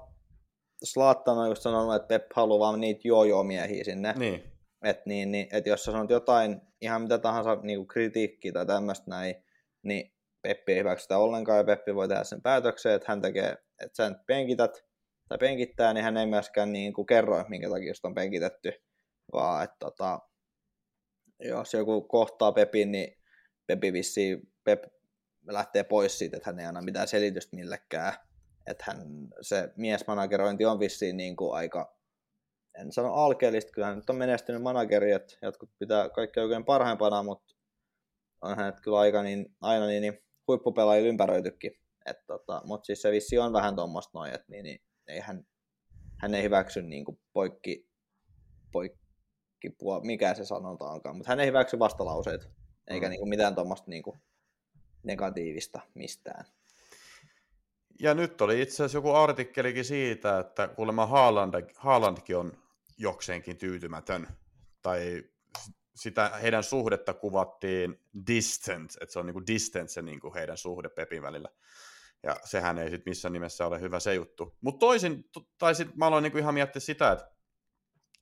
Slattan on just sanonut, että Pep haluaa vaan niitä joo-joo-miehiä sinne. Niin, Et niin, niin, et jos sä sanot jotain, ihan mitä tahansa niin kritiikkiä tai tämmöistä näin, niin Peppi ei hyväksy sitä ollenkaan ja Peppi voi tehdä sen päätöksen, että hän tekee, että sä nyt penkität tai penkittää, niin hän ei myöskään niin kuin kerro, että minkä takia sitä on penkitetty, vaan että tota, jos joku kohtaa Pepin, niin Pepi vissiin, Pep lähtee pois siitä, että hän ei anna mitään selitystä millekään. Että hän, se miesmanagerointi on vissiin niin kuin aika, en sano alkeellista, kyllä hän nyt on menestynyt manageri, että jotkut pitää kaikki oikein parhaimpana, mutta on hänet kyllä aika niin, aina niin, niin huippupelaajilla ympäröitykin. Et tota, mutta siis se vissi on vähän tuommoista noin, että niin, niin, ei hän, hän ei hyväksy niin kuin poikki, poikki mikä se sanotaankaan, mutta hän ei hyväksy vastalauseita, eikä Mm. niin kuin mitään tuommoista niin kuin negatiivista mistään. Ja nyt oli itse asiassa joku artikkelikin siitä, että kuulemma Haaland, Haalandkin on jokseenkin tyytymätön. Tai sitä heidän suhdetta kuvattiin distant, että se on niinku distant se niinku heidän suhde Pepin välillä. Ja sehän ei sitten missään nimessä ole hyvä se juttu. Mutta toisin, tai sitten mä aloin niinku ihan miettiä sitä, että,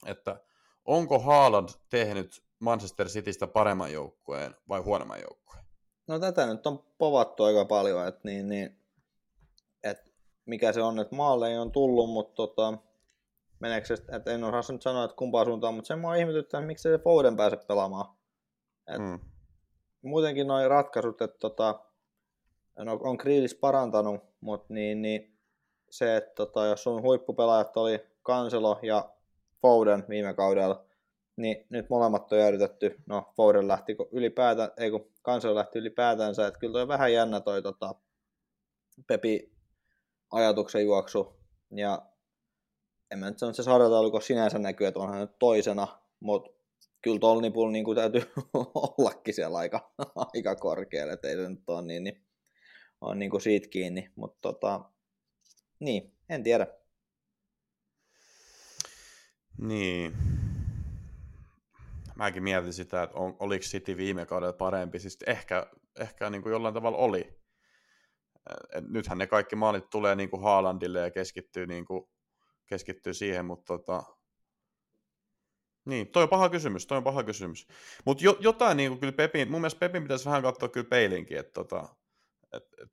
että onko Haaland tehnyt Manchester Citystä paremman joukkueen vai huonomman joukkueen? No tätä nyt on povattu aika paljon, että niin, niin, et mikä se on, että maalle ei on tullut, mutta tota, meneekö se, että en osaa nyt sanoa, että kumpaa suuntaan, mutta sen mua ihmetyttää, että miksi se Foden pääse pelaamaan. Et- Mm. Muutenkin noin ratkaisut, että tota, no, on Kriilis parantanut, mutta niin, niin, se, että tota, jos sun huippupelaajat oli Kanselo ja Foden viime kaudella, niin nyt molemmat on jäädytetty. No, Foden lähti ylipäätään, ei kun Kanselo lähti ylipäätänsä, että kyllä toi vähän jännä toi tota, Pepi ajatuksen juoksu. Ja en mä nyt sano, että se sarjataulukko sinänsä näkyy, että onhan nyt toisena, mutta kyllä tuolla nipulla niin täytyy ollakin siellä aika, aika korkealla, että ei se nyt ole niin, niin on niin kuin siitä kiinni, mutta tota, niin, en tiedä. Niin. Mäkin mietin sitä, että on, oliko City viime kaudella parempi. Siis ehkä, ehkä niin kuin jollain tavalla oli. Et nythän ne kaikki maalit tulee niin kuin Haalandille ja keskittyy, niin kuin, keskittyy siihen, mutta tota... Niin, toi on paha kysymys, toi on paha kysymys. Mutta jo, jotain niin kuin kyllä Pepin, mun mielestä Pepin pitäisi vähän katsoa kyllä peilinkin, että tota, et, et,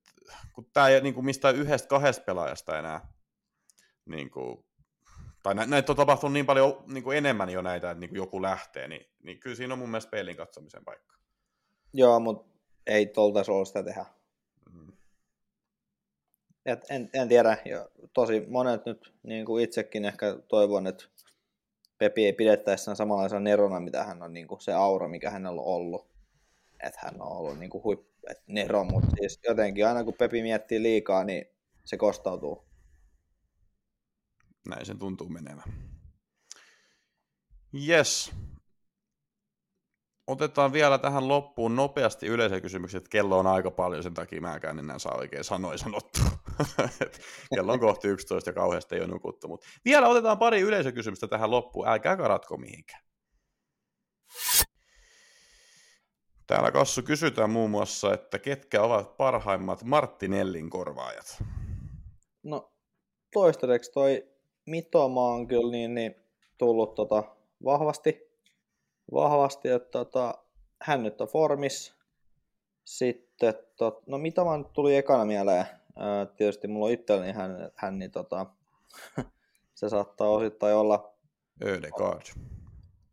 kun tämä ei niin kuin mistään yhdestä kahdesta pelaajasta enää niin kuin, tai nä- näitä on tapahtunut niin paljon niin kuin enemmän jo näitä, että niin kuin joku lähtee, niin, niin kyllä siinä on mun mielestä peilin katsomisen paikka. Joo, mutta ei toltaisi olla sitä tehdä. Mm. Et en, en tiedä, ja tosi monet nyt, niin kuin itsekin ehkä toivon, että Pepi ei pidettäisi sen samanlaisena nerona, mitä hän on niin kuin se aura, mikä hänellä on ollut. Että hän on ollut niin kuin huip, et nero, mutta siis jotenkin aina kun Pepi miettii liikaa, niin se kostautuu. Näin sen tuntuu menevän. Yes. Otetaan vielä tähän loppuun nopeasti yleisökysymykset. että Kello on aika paljon, sen takia mäkään enää saa oikein sanoja sanottua. Kello on kohti 11 ja kauheasti ei ole nukuttu. Mutta vielä otetaan pari yleisökysymystä tähän loppuun. Älkää karatko mihinkään. Täällä Kassu kysytään muun muassa, että ketkä ovat parhaimmat Martinellin korvaajat? No toistaiseksi toi Mitoma on kyllä niin, niin tullut tota vahvasti, vahvasti että tota, hän nyt on formis. Sitten, tot, no Mitoma nyt tuli ekana mieleen. Ää, tietysti mulla on itselleni hän, hän niin tota, se saattaa osittain olla Ödegaard.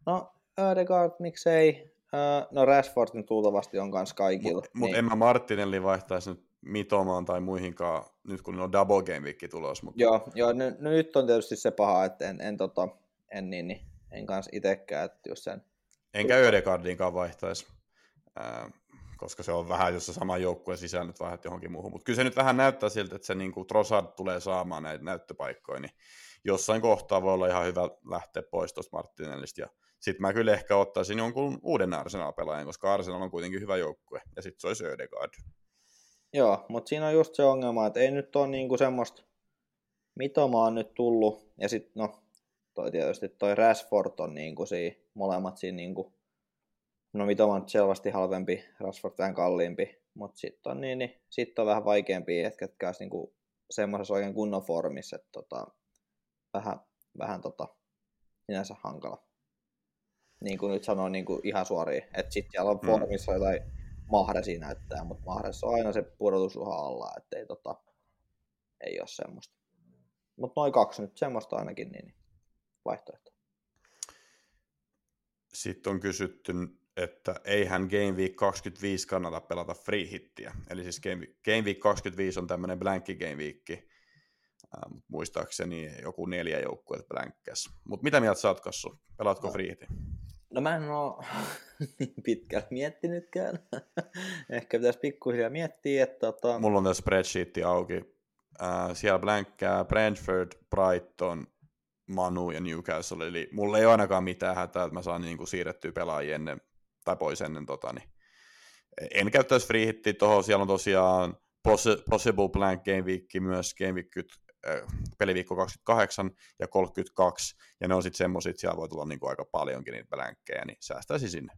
No, Ödegaard, miksei. Öö, no Rashfordin tuultavasti on kanssa kaikilla. Mutta mut niin. en mä Martinelli vaihtaisi nyt Mitomaan tai muihinkaan, nyt kun on double game week tulos. Mutta... Joo, joo no, no, nyt on tietysti se paha, että en, en, tota, en, niin, niin, en kanssa itsekään, että just sen. Enkä Ödegaardinkaan vaihtaisi, äh, koska se on vähän, jos se sama joukkue sisään nyt vaihdat johonkin muuhun. Mutta kyllä se nyt vähän näyttää siltä, että se niin kuin Trossard tulee saamaan näitä näyttöpaikkoja, niin jossain kohtaa voi olla ihan hyvä lähteä pois tuosta Martinellista. Ja sitten mä kyllä ehkä ottaisin jonkun uuden Arsenal-pelaajan, koska Arsenal on kuitenkin hyvä joukkue, ja sitten se olisi Ödegaard. Joo, mutta siinä on just se ongelma, että ei nyt ole niinku semmoista, Mitoma on nyt tullut, ja sitten no, toi tietysti toi Rashford on niinku siinä, molemmat siinä niinku, no Mitoma on selvästi halvempi, Rashford vähän kalliimpi, mutta sitten on, niin, niin, sit on vähän vaikeampi, että ketkä olisi niinku semmoisessa oikein kunnon formissa, että tota, vähän, vähän tota, sinänsä hankala. Niin kuin nyt sanoin niin kuin ihan suoriin, että sitten siellä on Mm. formissa jotain Mahresi näyttää, mutta Mahressa on aina se pudotusuha alla, että ei, tota, ei ole semmoista. Mutta noin kaksi nyt semmoista ainakin, niin, niin vaihtoehto. Sitten on kysytty, että eihän Game Week 25 kannata pelata free hittiä. Eli siis Game, Game Week 25 on tämmöinen blankki Game Week. Ähm, muistaakseni joku neljä joukkueet blankkäs. Mutta mitä mieltä sä oot, Kassu? Pelaatko No. free hitin? No mä en oo niin pitkälle miettinytkään. Ehkä pitäisi pikkuhiljaa miettiä, että tota... Mulla on tässä spreadsheetti auki. Äh, siellä blankkää Brentford, Brighton, Manu ja Newcastle. Eli mulla ei ole ainakaan mitään hätää, että mä saan niinku siirrettyä pelaajia ennen, tai pois ennen tota, niin en käyttäisi free hittiä tuohon, siellä on tosiaan possi- Possible Blank Game Week myös Game Week, peliviikko 28 ja 32, ja ne on sitten semmoiset, siellä voi tulla niinku aika paljonkin niitä blankkejä, niin säästäisi sinne.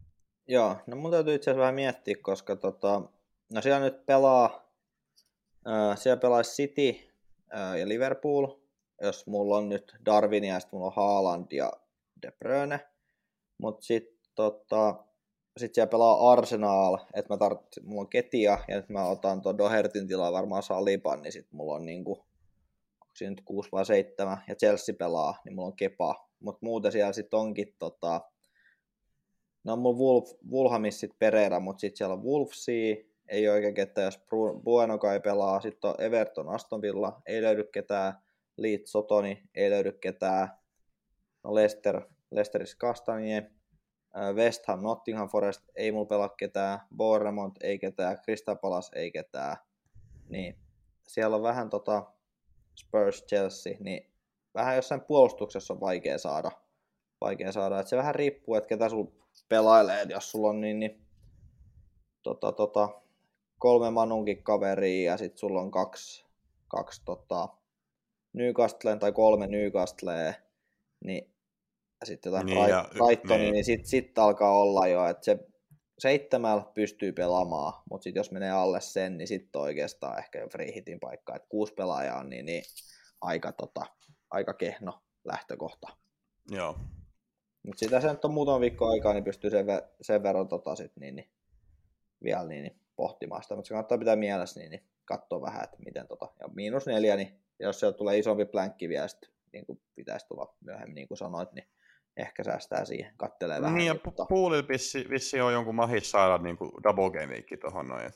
Joo, no mun täytyy itse asiassa vähän miettiä, koska tota, no siellä nyt pelaa, äh, siellä pelaa City äh, ja Liverpool, jos mulla on nyt Darwin ja sitten mulla on Haaland ja De Bruyne, mutta sitten tota, sit siellä pelaa Arsenal, että mä tart, mulla on Ketia ja nyt mä otan tuon Dohertin tilaa varmaan Saliban, niin sitten mulla on niinku, siinä nyt 6 vai 7 ja Chelsea pelaa, niin mulla on Kepa, mutta muuten siellä sitten onkin tota, No mulla Wolf, Wolhamis sit Pereira, mutta sitten siellä on Wolfsia, ei oikein ketään, jos Bueno kai pelaa, sitten on Everton Aston Villa, ei löydy ketään, Leeds Sotoni, ei löydy ketään, no Leicester, Leicesteris Kastanje, West Ham, Nottingham Forest, ei mulla pelaa ketään, Bournemouth, ei ketään, Crystal Palace, ei ketään, niin siellä on vähän tota Spurs, Chelsea, niin vähän jossain puolustuksessa on vaikea saada, vaikea saada, että se vähän riippuu, että ketä sulla pelailee, että jos sulla on niin, niin tota, tota, kolme Manunkin kaveria ja sitten sulla on kaksi, kaksi tota, Newcastleen tai kolme Newcastleen, niin ja sitten jotain Niin, niin, ja- Brightonia, niin. niin sitten sit alkaa olla jo, että se seitsemällä pystyy pelaamaan, mutta sitten jos menee alle sen, niin sitten oikeastaan ehkä jo free hitin paikka, että kuusi pelaajaa on niin, niin aika, tota, aika kehno lähtökohta. Joo. Mutta sitä se nyt on muutama viikko aikaa, niin pystyy sen, ver- sen verran tota sit, niin, niin, vielä niin, niin, pohtimaan sitä. Mutta se kannattaa pitää mielessä, niin, niin katsoa vähän, että miten tota, ja miinus neljä, niin jos sieltä tulee isompi plänkki vielä, sit, niin kuin pitäisi tulla myöhemmin, niin kuin sanoit, niin ehkä säästää siihen, kattelee vähän. Niin, ja mutta- pu- Poolilla vissi, vissi on jonkun mahis saada niin kuin double game weekki tuohon noin.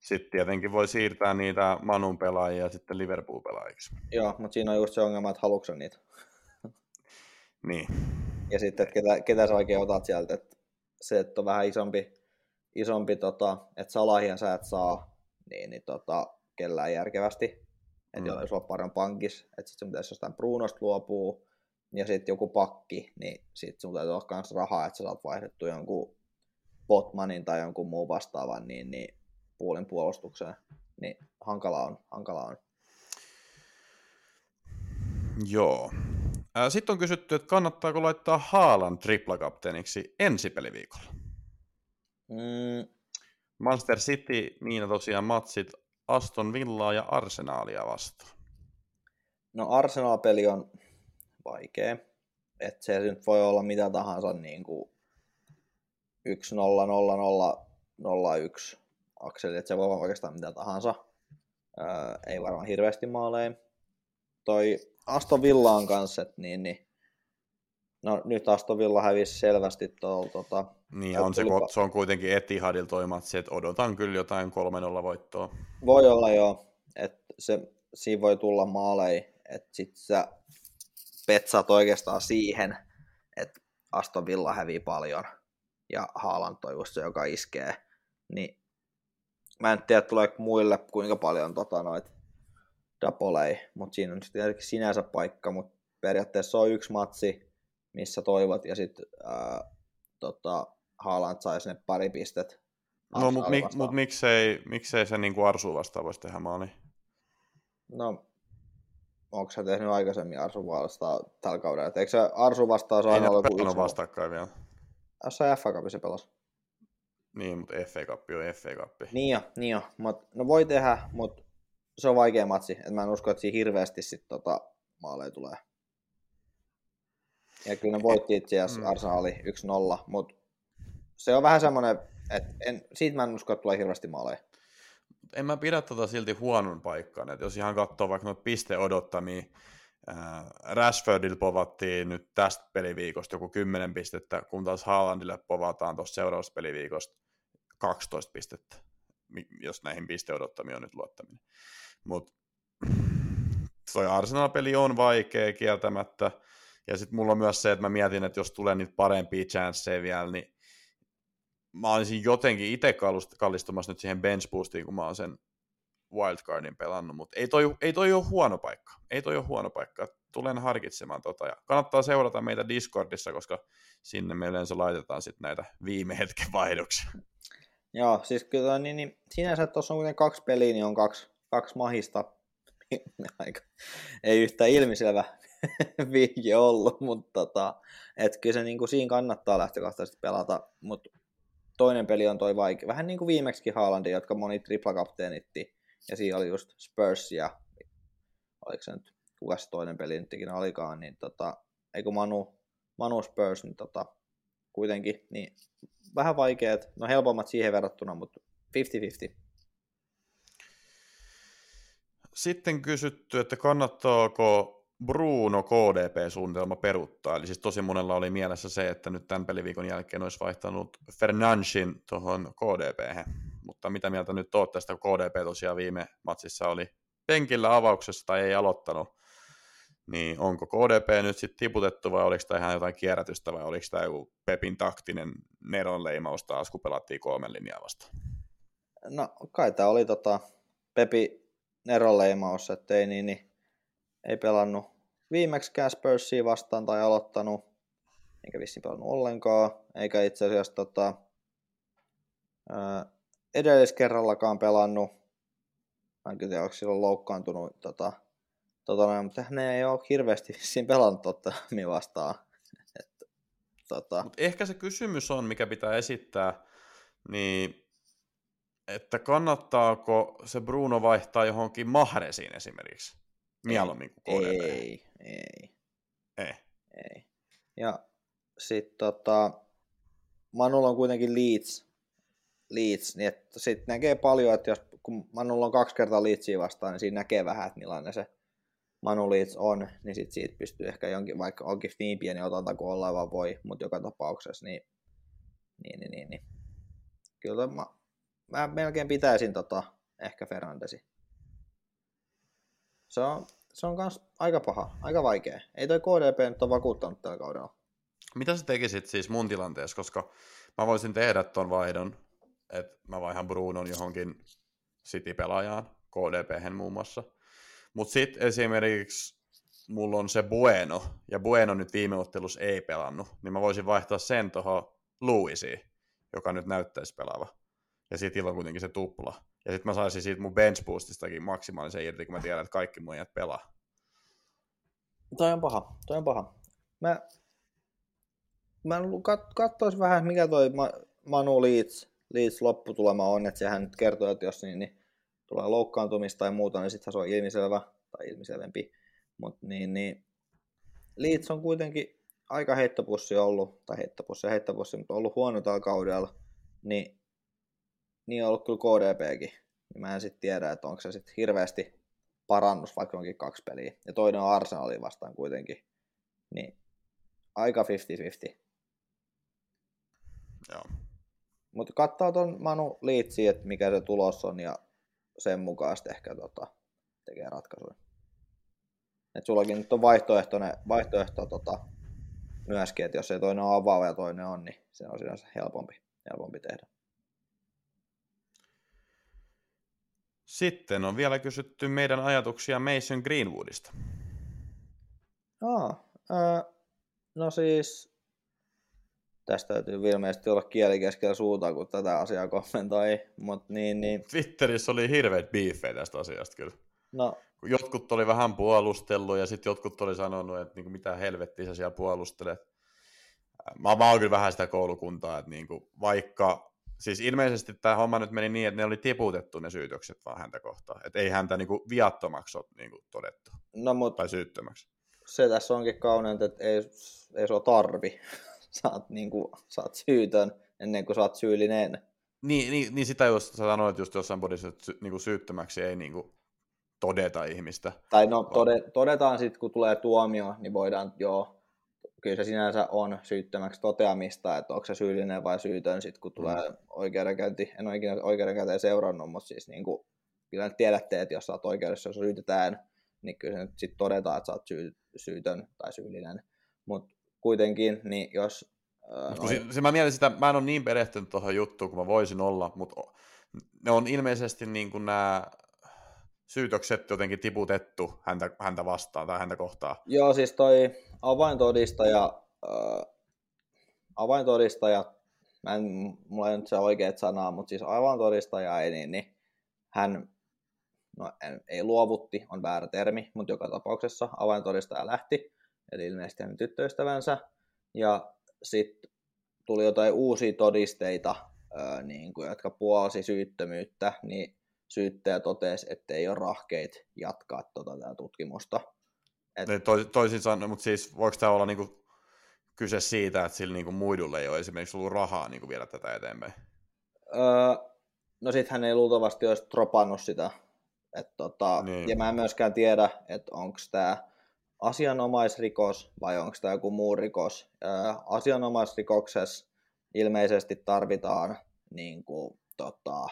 Sitten tietenkin voi siirtää niitä Manun pelaajia sitten Liverpool-pelaajiksi. Joo, mutta siinä on just se ongelma, että haluatko niitä. Niin. Ja sitten, että ketä, ketä sä oikein otat sieltä, että se, että on vähän isompi, isompi tota, että salahia sä et saa, niin, niin tota, kellään järkevästi. Että Mm. jos on paljon pankis, että sitten pitäisi jostain Brunosta luopua, ja sitten joku pakki, niin sitten sun täytyy olla myös rahaa, että sä saat vaihdettu jonkun Botmanin tai jonkun muun vastaavan, niin, niin puolin puolustukseen. Niin hankala on, hankala on. Joo. Sitten on kysytty, että kannattaako laittaa Haalan triplakapteeniksi ensi peliviikolla. Mm, Manchester City, niin tosiaan matsit Aston Villaa ja Arsenaalia vastaan. No Arsenal-peli on vaikea. Että se nyt voi olla mitä tahansa niin kuin 1 0 0 0 0 1 akseli, että se voi olla oikeastaan mitä tahansa. Öö, ei varmaan hirveästi maaleja. Toi Aston Villaan kanssa, että niin, niin No nyt Aston Villa hävisi selvästi tuolla tota, Niin, on se, se on kuitenkin Etihadilla toi matsi, että odotan kyllä jotain 3-0 voittoa. Voi olla joo, että se, siinä voi tulla maaleja, että sit sä petsaat oikeastaan siihen, että Aston Villa hävii paljon ja Haaland se, joka iskee, niin mä en tiedä tuleeko muille kuinka paljon tota noit dapolei, mutta siinä on tietenkin sinänsä paikka, mutta periaatteessa on yksi matsi, missä toivot ja sitten tota, Haaland saisi ne pari pistet. No, mutta mik, vastaan. mut miksei, miksei se niin Arsu vastaan voisi tehdä maali? No, onko sä tehnyt aikaisemmin Arsu vastaan tällä kaudella? Et eikö se Arsu vastaan olla ole joku pelannut vastakkain vielä. Jossain FA Cupissa pelasi. Niin, mutta FA Cup on FA Cup. Niin jo, niin jo. Mut, no voi tehdä, mutta se on vaikea matsi. Et mä en usko, että siinä hirveästi sit tota maaleja tulee. Ja kyllä ne voitti itse asiassa Mm. Arsenali 1-0, mutta se on vähän semmoinen, että en, siitä mä en usko, että tulee hirveästi maaleja. En mä pidä tota silti huonon paikkaan, että jos ihan katsoo vaikka noita piste odottamia, ää, Rashfordilla povattiin nyt tästä peliviikosta joku 10 pistettä, kun taas Haalandille povataan tuossa seuraavasta peliviikosta 12 pistettä, jos näihin piste odottamiin on nyt luottaminen. Mutta toi Arsenal-peli on vaikea kieltämättä, ja sitten mulla on myös se, että mä mietin, että jos tulee niitä parempia chanceja vielä, niin mä olisin jotenkin itse kallist- kallistumassa nyt siihen bench boostiin, kun mä oon sen wildcardin pelannut, mutta ei toi, ei toi ole huono paikka. Ei toi ole huono paikka. Tulen harkitsemaan tota. Ja kannattaa seurata meitä Discordissa, koska sinne me yleensä laitetaan sitten näitä viime hetken vaihdoksia. Joo, siis kyllä niin, niin sinänsä tuossa on kuitenkin kaksi peliä, niin on kaksi, kaksi mahista. Aika, ei yhtään ilmiselvä vihje ollut, mutta tota, et kyllä se niin kuin siinä kannattaa lähtökohtaisesti pelata, mutta toinen peli on toi vaikea. Vähän niin kuin viimeksi Haalandin, jotka moni triplakapteenitti, ja siinä oli just Spurs ja oliko se nyt, kuka se toinen peli nyt ikinä olikaan, niin tota, eikö Manu, Manu Spurs, niin tota, kuitenkin, niin vähän vaikeat, no helpommat siihen verrattuna, mutta 50-50. Sitten kysytty, että kannattaako Bruno KDP-suunnitelma peruuttaa. Eli siis tosi monella oli mielessä se, että nyt tämän peliviikon jälkeen olisi vaihtanut Fernanchin tuohon KDP. Mutta mitä mieltä nyt oot tästä, kun KDP tosiaan viime matsissa oli penkillä avauksessa tai ei aloittanut, niin onko KDP nyt sitten tiputettu vai oliko tämä ihan jotain kierrätystä vai oliko tämä joku Pepin taktinen Neron leimaus taas, kun pelattiin kolmen linjaa vastaan? No kai tämä oli tota Pepi Neron leimaus, että ei, niin, niin, ei pelannut viimeksikään Spursia vastaan tai aloittanut, eikä vissiin pelannut ollenkaan, eikä itse asiassa tota, edelliskerrallakaan pelannut. Mä en tiedä, onko silloin loukkaantunut, tota, tota, mutta hän ei ole hirveästi vissiin pelannut totta vastaan. Et, tota, Mut ehkä se kysymys on, mikä pitää esittää, niin että kannattaako se Bruno vaihtaa johonkin Mahresiin esimerkiksi, mieluummin kuin KDP. ei, ei. ei. Ei. Ja sitten tota, Manulla on kuitenkin Leeds, Leeds niin että sit näkee paljon, että jos, kun Manulla on kaksi kertaa Leedsia vastaan, niin siinä näkee vähän, että millainen se Manu Leeds on, niin sit siitä pystyy ehkä jonkin, vaikka onkin niin pieni otanta kuin ollaan vaan voi, mutta joka tapauksessa, niin, niin, niin, niin, niin. kyllä mä, mä melkein pitäisin tota, ehkä Fernandesi. Se on, se on kans aika paha, aika vaikea. Ei toi KDP nyt ole vakuuttanut tällä kaudella. Mitä sä tekisit siis mun tilanteessa, koska mä voisin tehdä ton vaihdon, että mä vaihan Brunon johonkin City-pelaajaan, KDP muun muassa. Mutta sitten esimerkiksi mulla on se Bueno, ja Bueno nyt viime ottelussa ei pelannut, niin mä voisin vaihtaa sen tuohon Louisiin, joka nyt näyttäisi pelaava. Ja sitten on kuitenkin se tupla. Ja sitten mä saisin siitä mun bench boostistakin maksimaalisen irti, kun mä tiedän, että kaikki mun jäät pelaa. Toi on paha, toi on paha. Mä, mä kat, katsois vähän, mikä toi Ma, Manu Leeds, Leeds lopputulema on, että sehän nyt kertoo, että jos niin, niin tulee loukkaantumista tai muuta, niin sittenhän se on ilmiselvä tai ilmiselvempi. Mutta niin, niin Leeds on kuitenkin aika heittopussi ollut, tai heittopussi ja heittopussi, mutta ollut huono tällä kaudella, niin, niin on ollut kyllä KDPkin. Niin mä en sitten tiedä, että onko se sitten hirveästi parannus, vaikka onkin kaksi peliä. Ja toinen on Arsenalin vastaan kuitenkin. Niin aika 50-50. Joo. Mutta katsoo tuon Manu Liitsi, että mikä se tulos on ja sen mukaan sitten ehkä tota, tekee ratkaisuja. Et sullakin nyt on vaihtoehto, vaihtoehto tota, myöskin, että jos ei toinen on avaava ja toinen on, niin se on sinänsä helpompi, helpompi tehdä. Sitten on vielä kysytty meidän ajatuksia Mason Greenwoodista. Aa, ää, no siis tästä täytyy ilmeisesti olla kieli keskellä suuta, kun tätä asiaa kommentoi, mutta niin, niin... Twitterissä oli hirveät biifejä tästä asiasta kyllä. No, jotkut oli vähän puolustellut ja sitten jotkut oli sanonut, että niin kuin, mitä helvettiä sä siellä puolustelet. Mä, mä oon kyllä vähän sitä koulukuntaa, että niin kuin, vaikka, siis ilmeisesti tämä homma nyt meni niin, että ne oli tiputettu ne syytökset vaan häntä kohtaan. Että ei häntä niin kuin, viattomaksi ole niin kuin, todettu. no mut Tai syyttömäksi. se tässä onkin kauneinta, että ei, ei sua tarvi. Saat, niin kuin, saat syytön ennen kuin saat syyllinen. Niin, niin, niin sitä sä sanoit just jossain bodissa, että sy, niin kuin, syyttömäksi ei niin kuin, todeta ihmistä. Tai no tode, todetaan sitten, kun tulee tuomio, niin voidaan joo, kyllä se sinänsä on syyttömäksi toteamista, että onko se syyllinen vai syytön sitten, kun tulee mm. oikeudenkäynti. En ole ikinä oikeudenkäynteen seurannut, mutta siis niin kuin, kyllä nyt tiedätte, että jos sä oot oikeudessa, jos syytetään, niin kyllä se nyt sitten todetaan, että sä oot syy, syytön tai syyllinen. Mutta kuitenkin, niin jos... Ää, no, se, se, mä mietin sitä, mä en ole niin perehtynyt tuohon juttuun, kuin mä voisin olla, mutta ne on ilmeisesti niin kuin nämä syytökset jotenkin tiputettu häntä, häntä vastaan tai häntä kohtaan. Joo, siis toi avaintodistaja, äh, avaintodistaja, mä en, mulla ei nyt se oikeat sanaa, mutta siis avaintodistaja ei, niin, niin hän no, ei luovutti, on väärä termi, mutta joka tapauksessa avaintodistaja lähti, eli ilmeisesti hänen tyttöystävänsä, ja sitten tuli jotain uusia todisteita, ää, niin kuin, jotka puolsi syyttömyyttä, niin syyttäjä totesi, että ei ole rahkeet jatkaa tuota, tutkimusta. Et... Niin, to, toisin sanoen, mutta siis voiko tämä olla niinku kyse siitä, että sillä niinku muidulle ei ole esimerkiksi ollut rahaa niinku viedä tätä eteenpäin? Öö, no sit hän ei luultavasti olisi tropannut sitä. Et tota, niin. Ja mä en myöskään tiedä, että onko tämä asianomaisrikos vai onko tämä joku muu rikos. Öö, asianomaisrikoksessa ilmeisesti tarvitaan niin kuin, tota,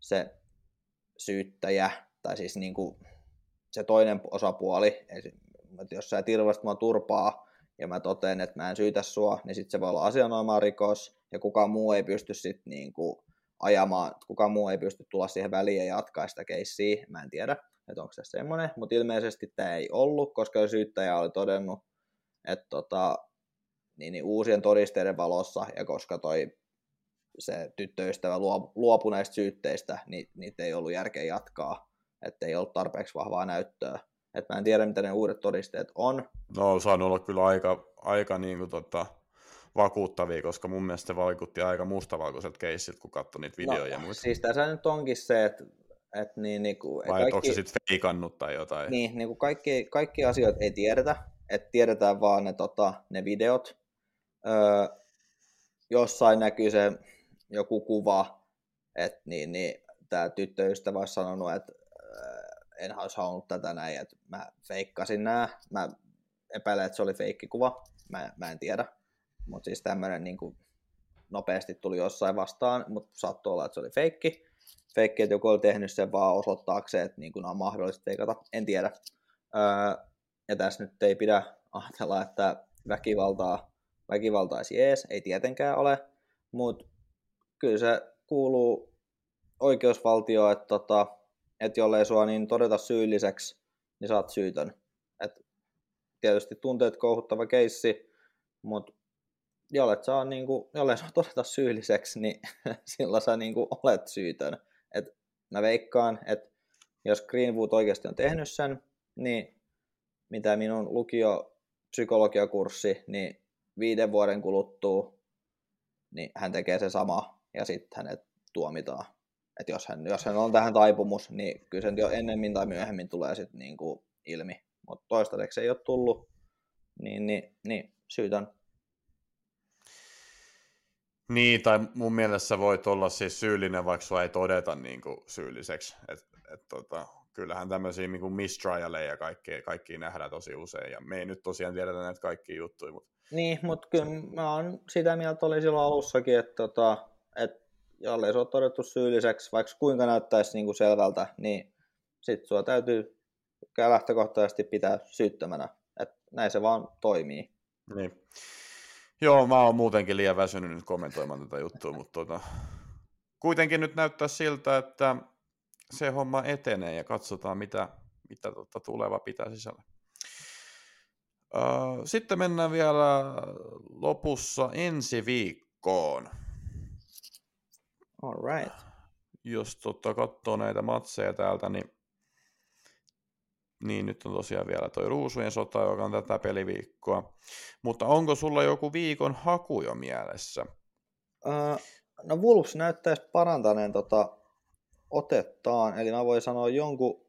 se syyttäjä, tai siis niin kuin se toinen osapuoli, että jos sä et ilmeisesti mua turpaa, ja mä totean, että mä en syytä sua, niin sitten se voi olla asianomaa rikos, ja kukaan muu ei pysty sitten niin kuin ajamaan, kukaan muu ei pysty tulla siihen väliin ja jatkaa sitä keissiä, mä en tiedä, että onko se semmoinen, mutta ilmeisesti tämä ei ollut, koska syyttäjä oli todennut, että tota, niin, niin uusien todisteiden valossa, ja koska toi se tyttöystävä luopui näistä syytteistä, niin niitä ei ollut järkeä jatkaa, että ei ollut tarpeeksi vahvaa näyttöä. Et mä en tiedä, mitä ne uudet todisteet on. No on saanut olla kyllä aika, aika niin kuin tota, vakuuttavia, koska mun mielestä se vaikutti aika mustavalkoiset keissit, kun katsoi niitä videoja no, muita. Siis tässä nyt onkin se, että et niin, niin kuin, Vai kaikki, onko se sitten feikannut tai jotain? Niin, niin kuin kaikki, kaikki asiat ei tiedetä, että tiedetään vaan ne, tota, ne videot. Öö, jossain näkyy se joku kuva, että niin, niin, tämä tyttöystävä olisi sanonut, että en olisi halunnut tätä näin, että mä feikkasin nämä. Mä epäilen, että se oli feikkikuva, mä, mä en tiedä. Mutta siis tämmöinen niin nopeasti tuli jossain vastaan, mutta saattoi olla, että se oli feikki. Feikki, että joku oli tehnyt sen vaan osoittaakseen, että niin kuin on mahdollista feikata, en tiedä. Öö, ja tässä nyt ei pidä ajatella, että väkivaltaa, väkivaltaisi ees, ei tietenkään ole, mutta kyllä se kuuluu oikeusvaltioon, että, tota, että jollei sua niin todeta syylliseksi, niin saat syytön. Et tietysti tunteet kouhuttava keissi, mutta jollet saa, niin kuin, jollei saa todeta syylliseksi, niin silloin sä niin kuin, olet syytön. Et mä veikkaan, että jos Greenwood oikeasti on tehnyt sen, niin mitä minun lukio psykologiakurssi, niin viiden vuoden kuluttua, niin hän tekee se sama ja sitten hänet tuomitaan. Et jos, hän, jos hän on tähän taipumus, niin kyllä sen jo ennemmin tai myöhemmin tulee sitten niinku ilmi. Mutta toistaiseksi ei ole tullut, niin, niin, niin syytän. Niin, tai mun mielestä voit olla siis syyllinen, vaikka sua ei todeta niin kuin syylliseksi. Et, et, tota, kyllähän tämmöisiä niin mistrialeja ja kaikki, kaikki nähdään tosi usein, ja me ei nyt tosiaan tiedetä näitä kaikkia juttuja, mutta... Niin, mutta kyllä mä oon sitä mieltä oli silloin alussakin, että, tota, että jollei se ole todettu syylliseksi, vaikka kuinka näyttäisi niin kuin selvältä, niin sit sua täytyy lähtökohtaisesti pitää syyttömänä, että näin se vaan toimii. Niin. Joo, mä oon muutenkin liian väsynyt nyt kommentoimaan tätä juttua, mutta tota, kuitenkin nyt näyttää siltä, että se homma etenee ja katsotaan, mitä, mitä tota tuleva pitää sisällä. Sitten mennään vielä lopussa ensi viikkoon. All right. Jos tota, katsoo näitä matseja täältä, niin, niin nyt on tosiaan vielä toi Ruusujen sota, joka on tätä peliviikkoa. Mutta onko sulla joku viikon haku jo mielessä? Uh, no Wolves näyttäisi parantaneen tota otettaan, eli mä voin sanoa jonkun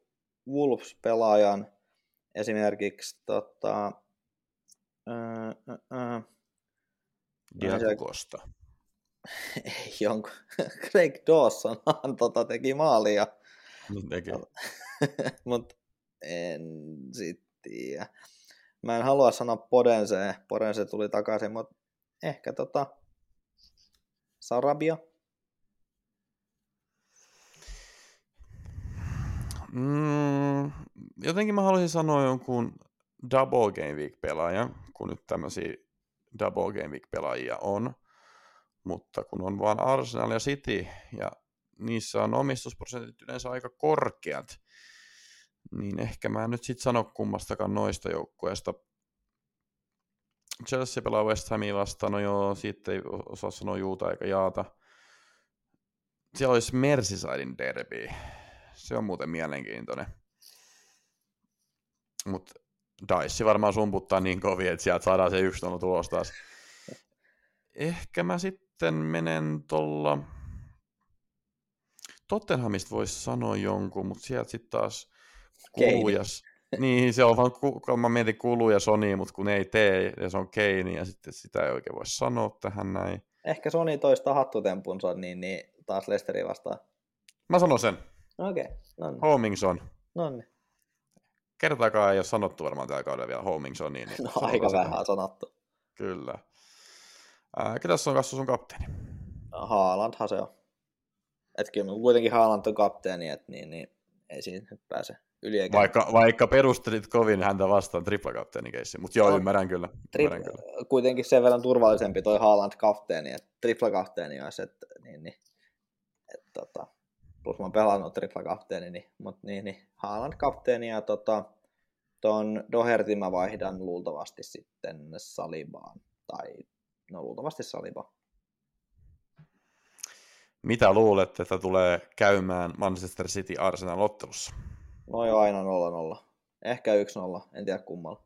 Wolves-pelaajan esimerkiksi tota, ää, ää, Diakosta. Ei jonkun. Craig Dawson tota, teki maalia. Niin teki. Mutta en sit tiedä. Mä en halua sanoa Podense. Podense tuli takaisin, mutta ehkä tota Sarabia. Mm, jotenkin mä haluaisin sanoa jonkun Double Game Week-pelaaja, kun nyt tämmöisiä Double Game Week-pelaajia on. Mutta kun on vaan Arsenal ja City, ja niissä on omistusprosentit yleensä aika korkeat, niin ehkä mä en nyt sitten sano kummastakaan noista joukkueista. Chelsea pelaa West Hamia vastaan, no joo, siitä ei osaa sanoa juuta eikä jaata. Siellä olisi Merseysidein derby se on muuten mielenkiintoinen. Mutta Dice varmaan sumputtaa niin kovin, että sieltä saadaan se yksi tulos taas. Ehkä mä sitten menen tuolla... Tottenhamista voisi sanoa jonkun, mutta sieltä sitten taas kulujas. Niin, se on vaan, kun mä mietin kuluja Sony, mutta kun ei tee, ja se on Keini, ja sitten sitä ei oikein voi sanoa tähän näin. Ehkä Sony toista hattutempunsa, niin, niin taas Lesteri vastaan. Mä sanon sen. Okei, okay, no niin. Homingson. No niin. Kertaakaan ei ole sanottu varmaan tällä kaudella vielä Homingson. Niin, no aika vähän sanottu. Kyllä. Ää, ketäs on kasvu sun kapteeni? Haalandhan se on. Et kyllä kuitenkin Haaland on kapteeni, että niin, niin, ei siinä nyt pääse yli eikä... Vaikka, vaikka perustelit kovin häntä vastaan triplakapteenikeissi, mutta joo, no, ymmärrän kyllä. Ymmärrän tri- kyllä. Kuitenkin sen verran turvallisempi toi Haaland kapteeni, että triplakapteeni olisi, että niin, niin, et, tota, plus mä oon pelannut tripla kapteeni, niin, mutta niin, niin Haaland kapteeni ja tota, ton Dohertin mä vaihdan luultavasti sitten Salibaan, tai no luultavasti Saliba. Mitä luulet, että tulee käymään Manchester City Arsenal ottelussa? No jo aina 0-0. Ehkä 1-0, en tiedä kummalla.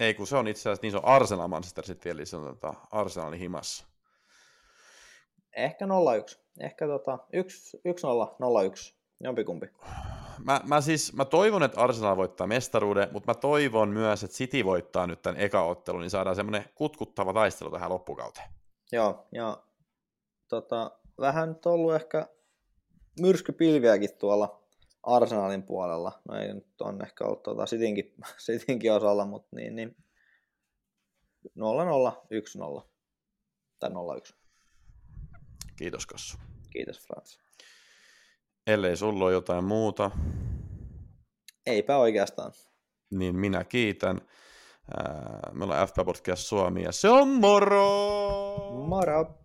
Ei, kun se on itse asiassa, niin se on Arsenal Manchester City, eli se on tota Arsenalin himassa. Ehkä 0-1. Ehkä tota, 1-0, 0-1, jompikumpi. Mä, mä, siis, mä toivon, että Arsenal voittaa mestaruuden, mutta mä toivon myös, että City voittaa nyt tämän eka ottelun, niin saadaan semmoinen kutkuttava taistelu tähän loppukauteen. Joo, ja tota, vähän nyt ollut ehkä myrskypilviäkin tuolla Arsenalin puolella. No ei nyt on ehkä ollut tota Citynkin, Citynkin osalla, mutta niin, niin 0-0, 1-0 tai 0-1. Kiitos Kassu. Kiitos Frans. Ellei sulla ole jotain muuta. Eipä oikeastaan. Niin minä kiitän. Me ollaan FP Podcast Suomi ja se on moro! Moro!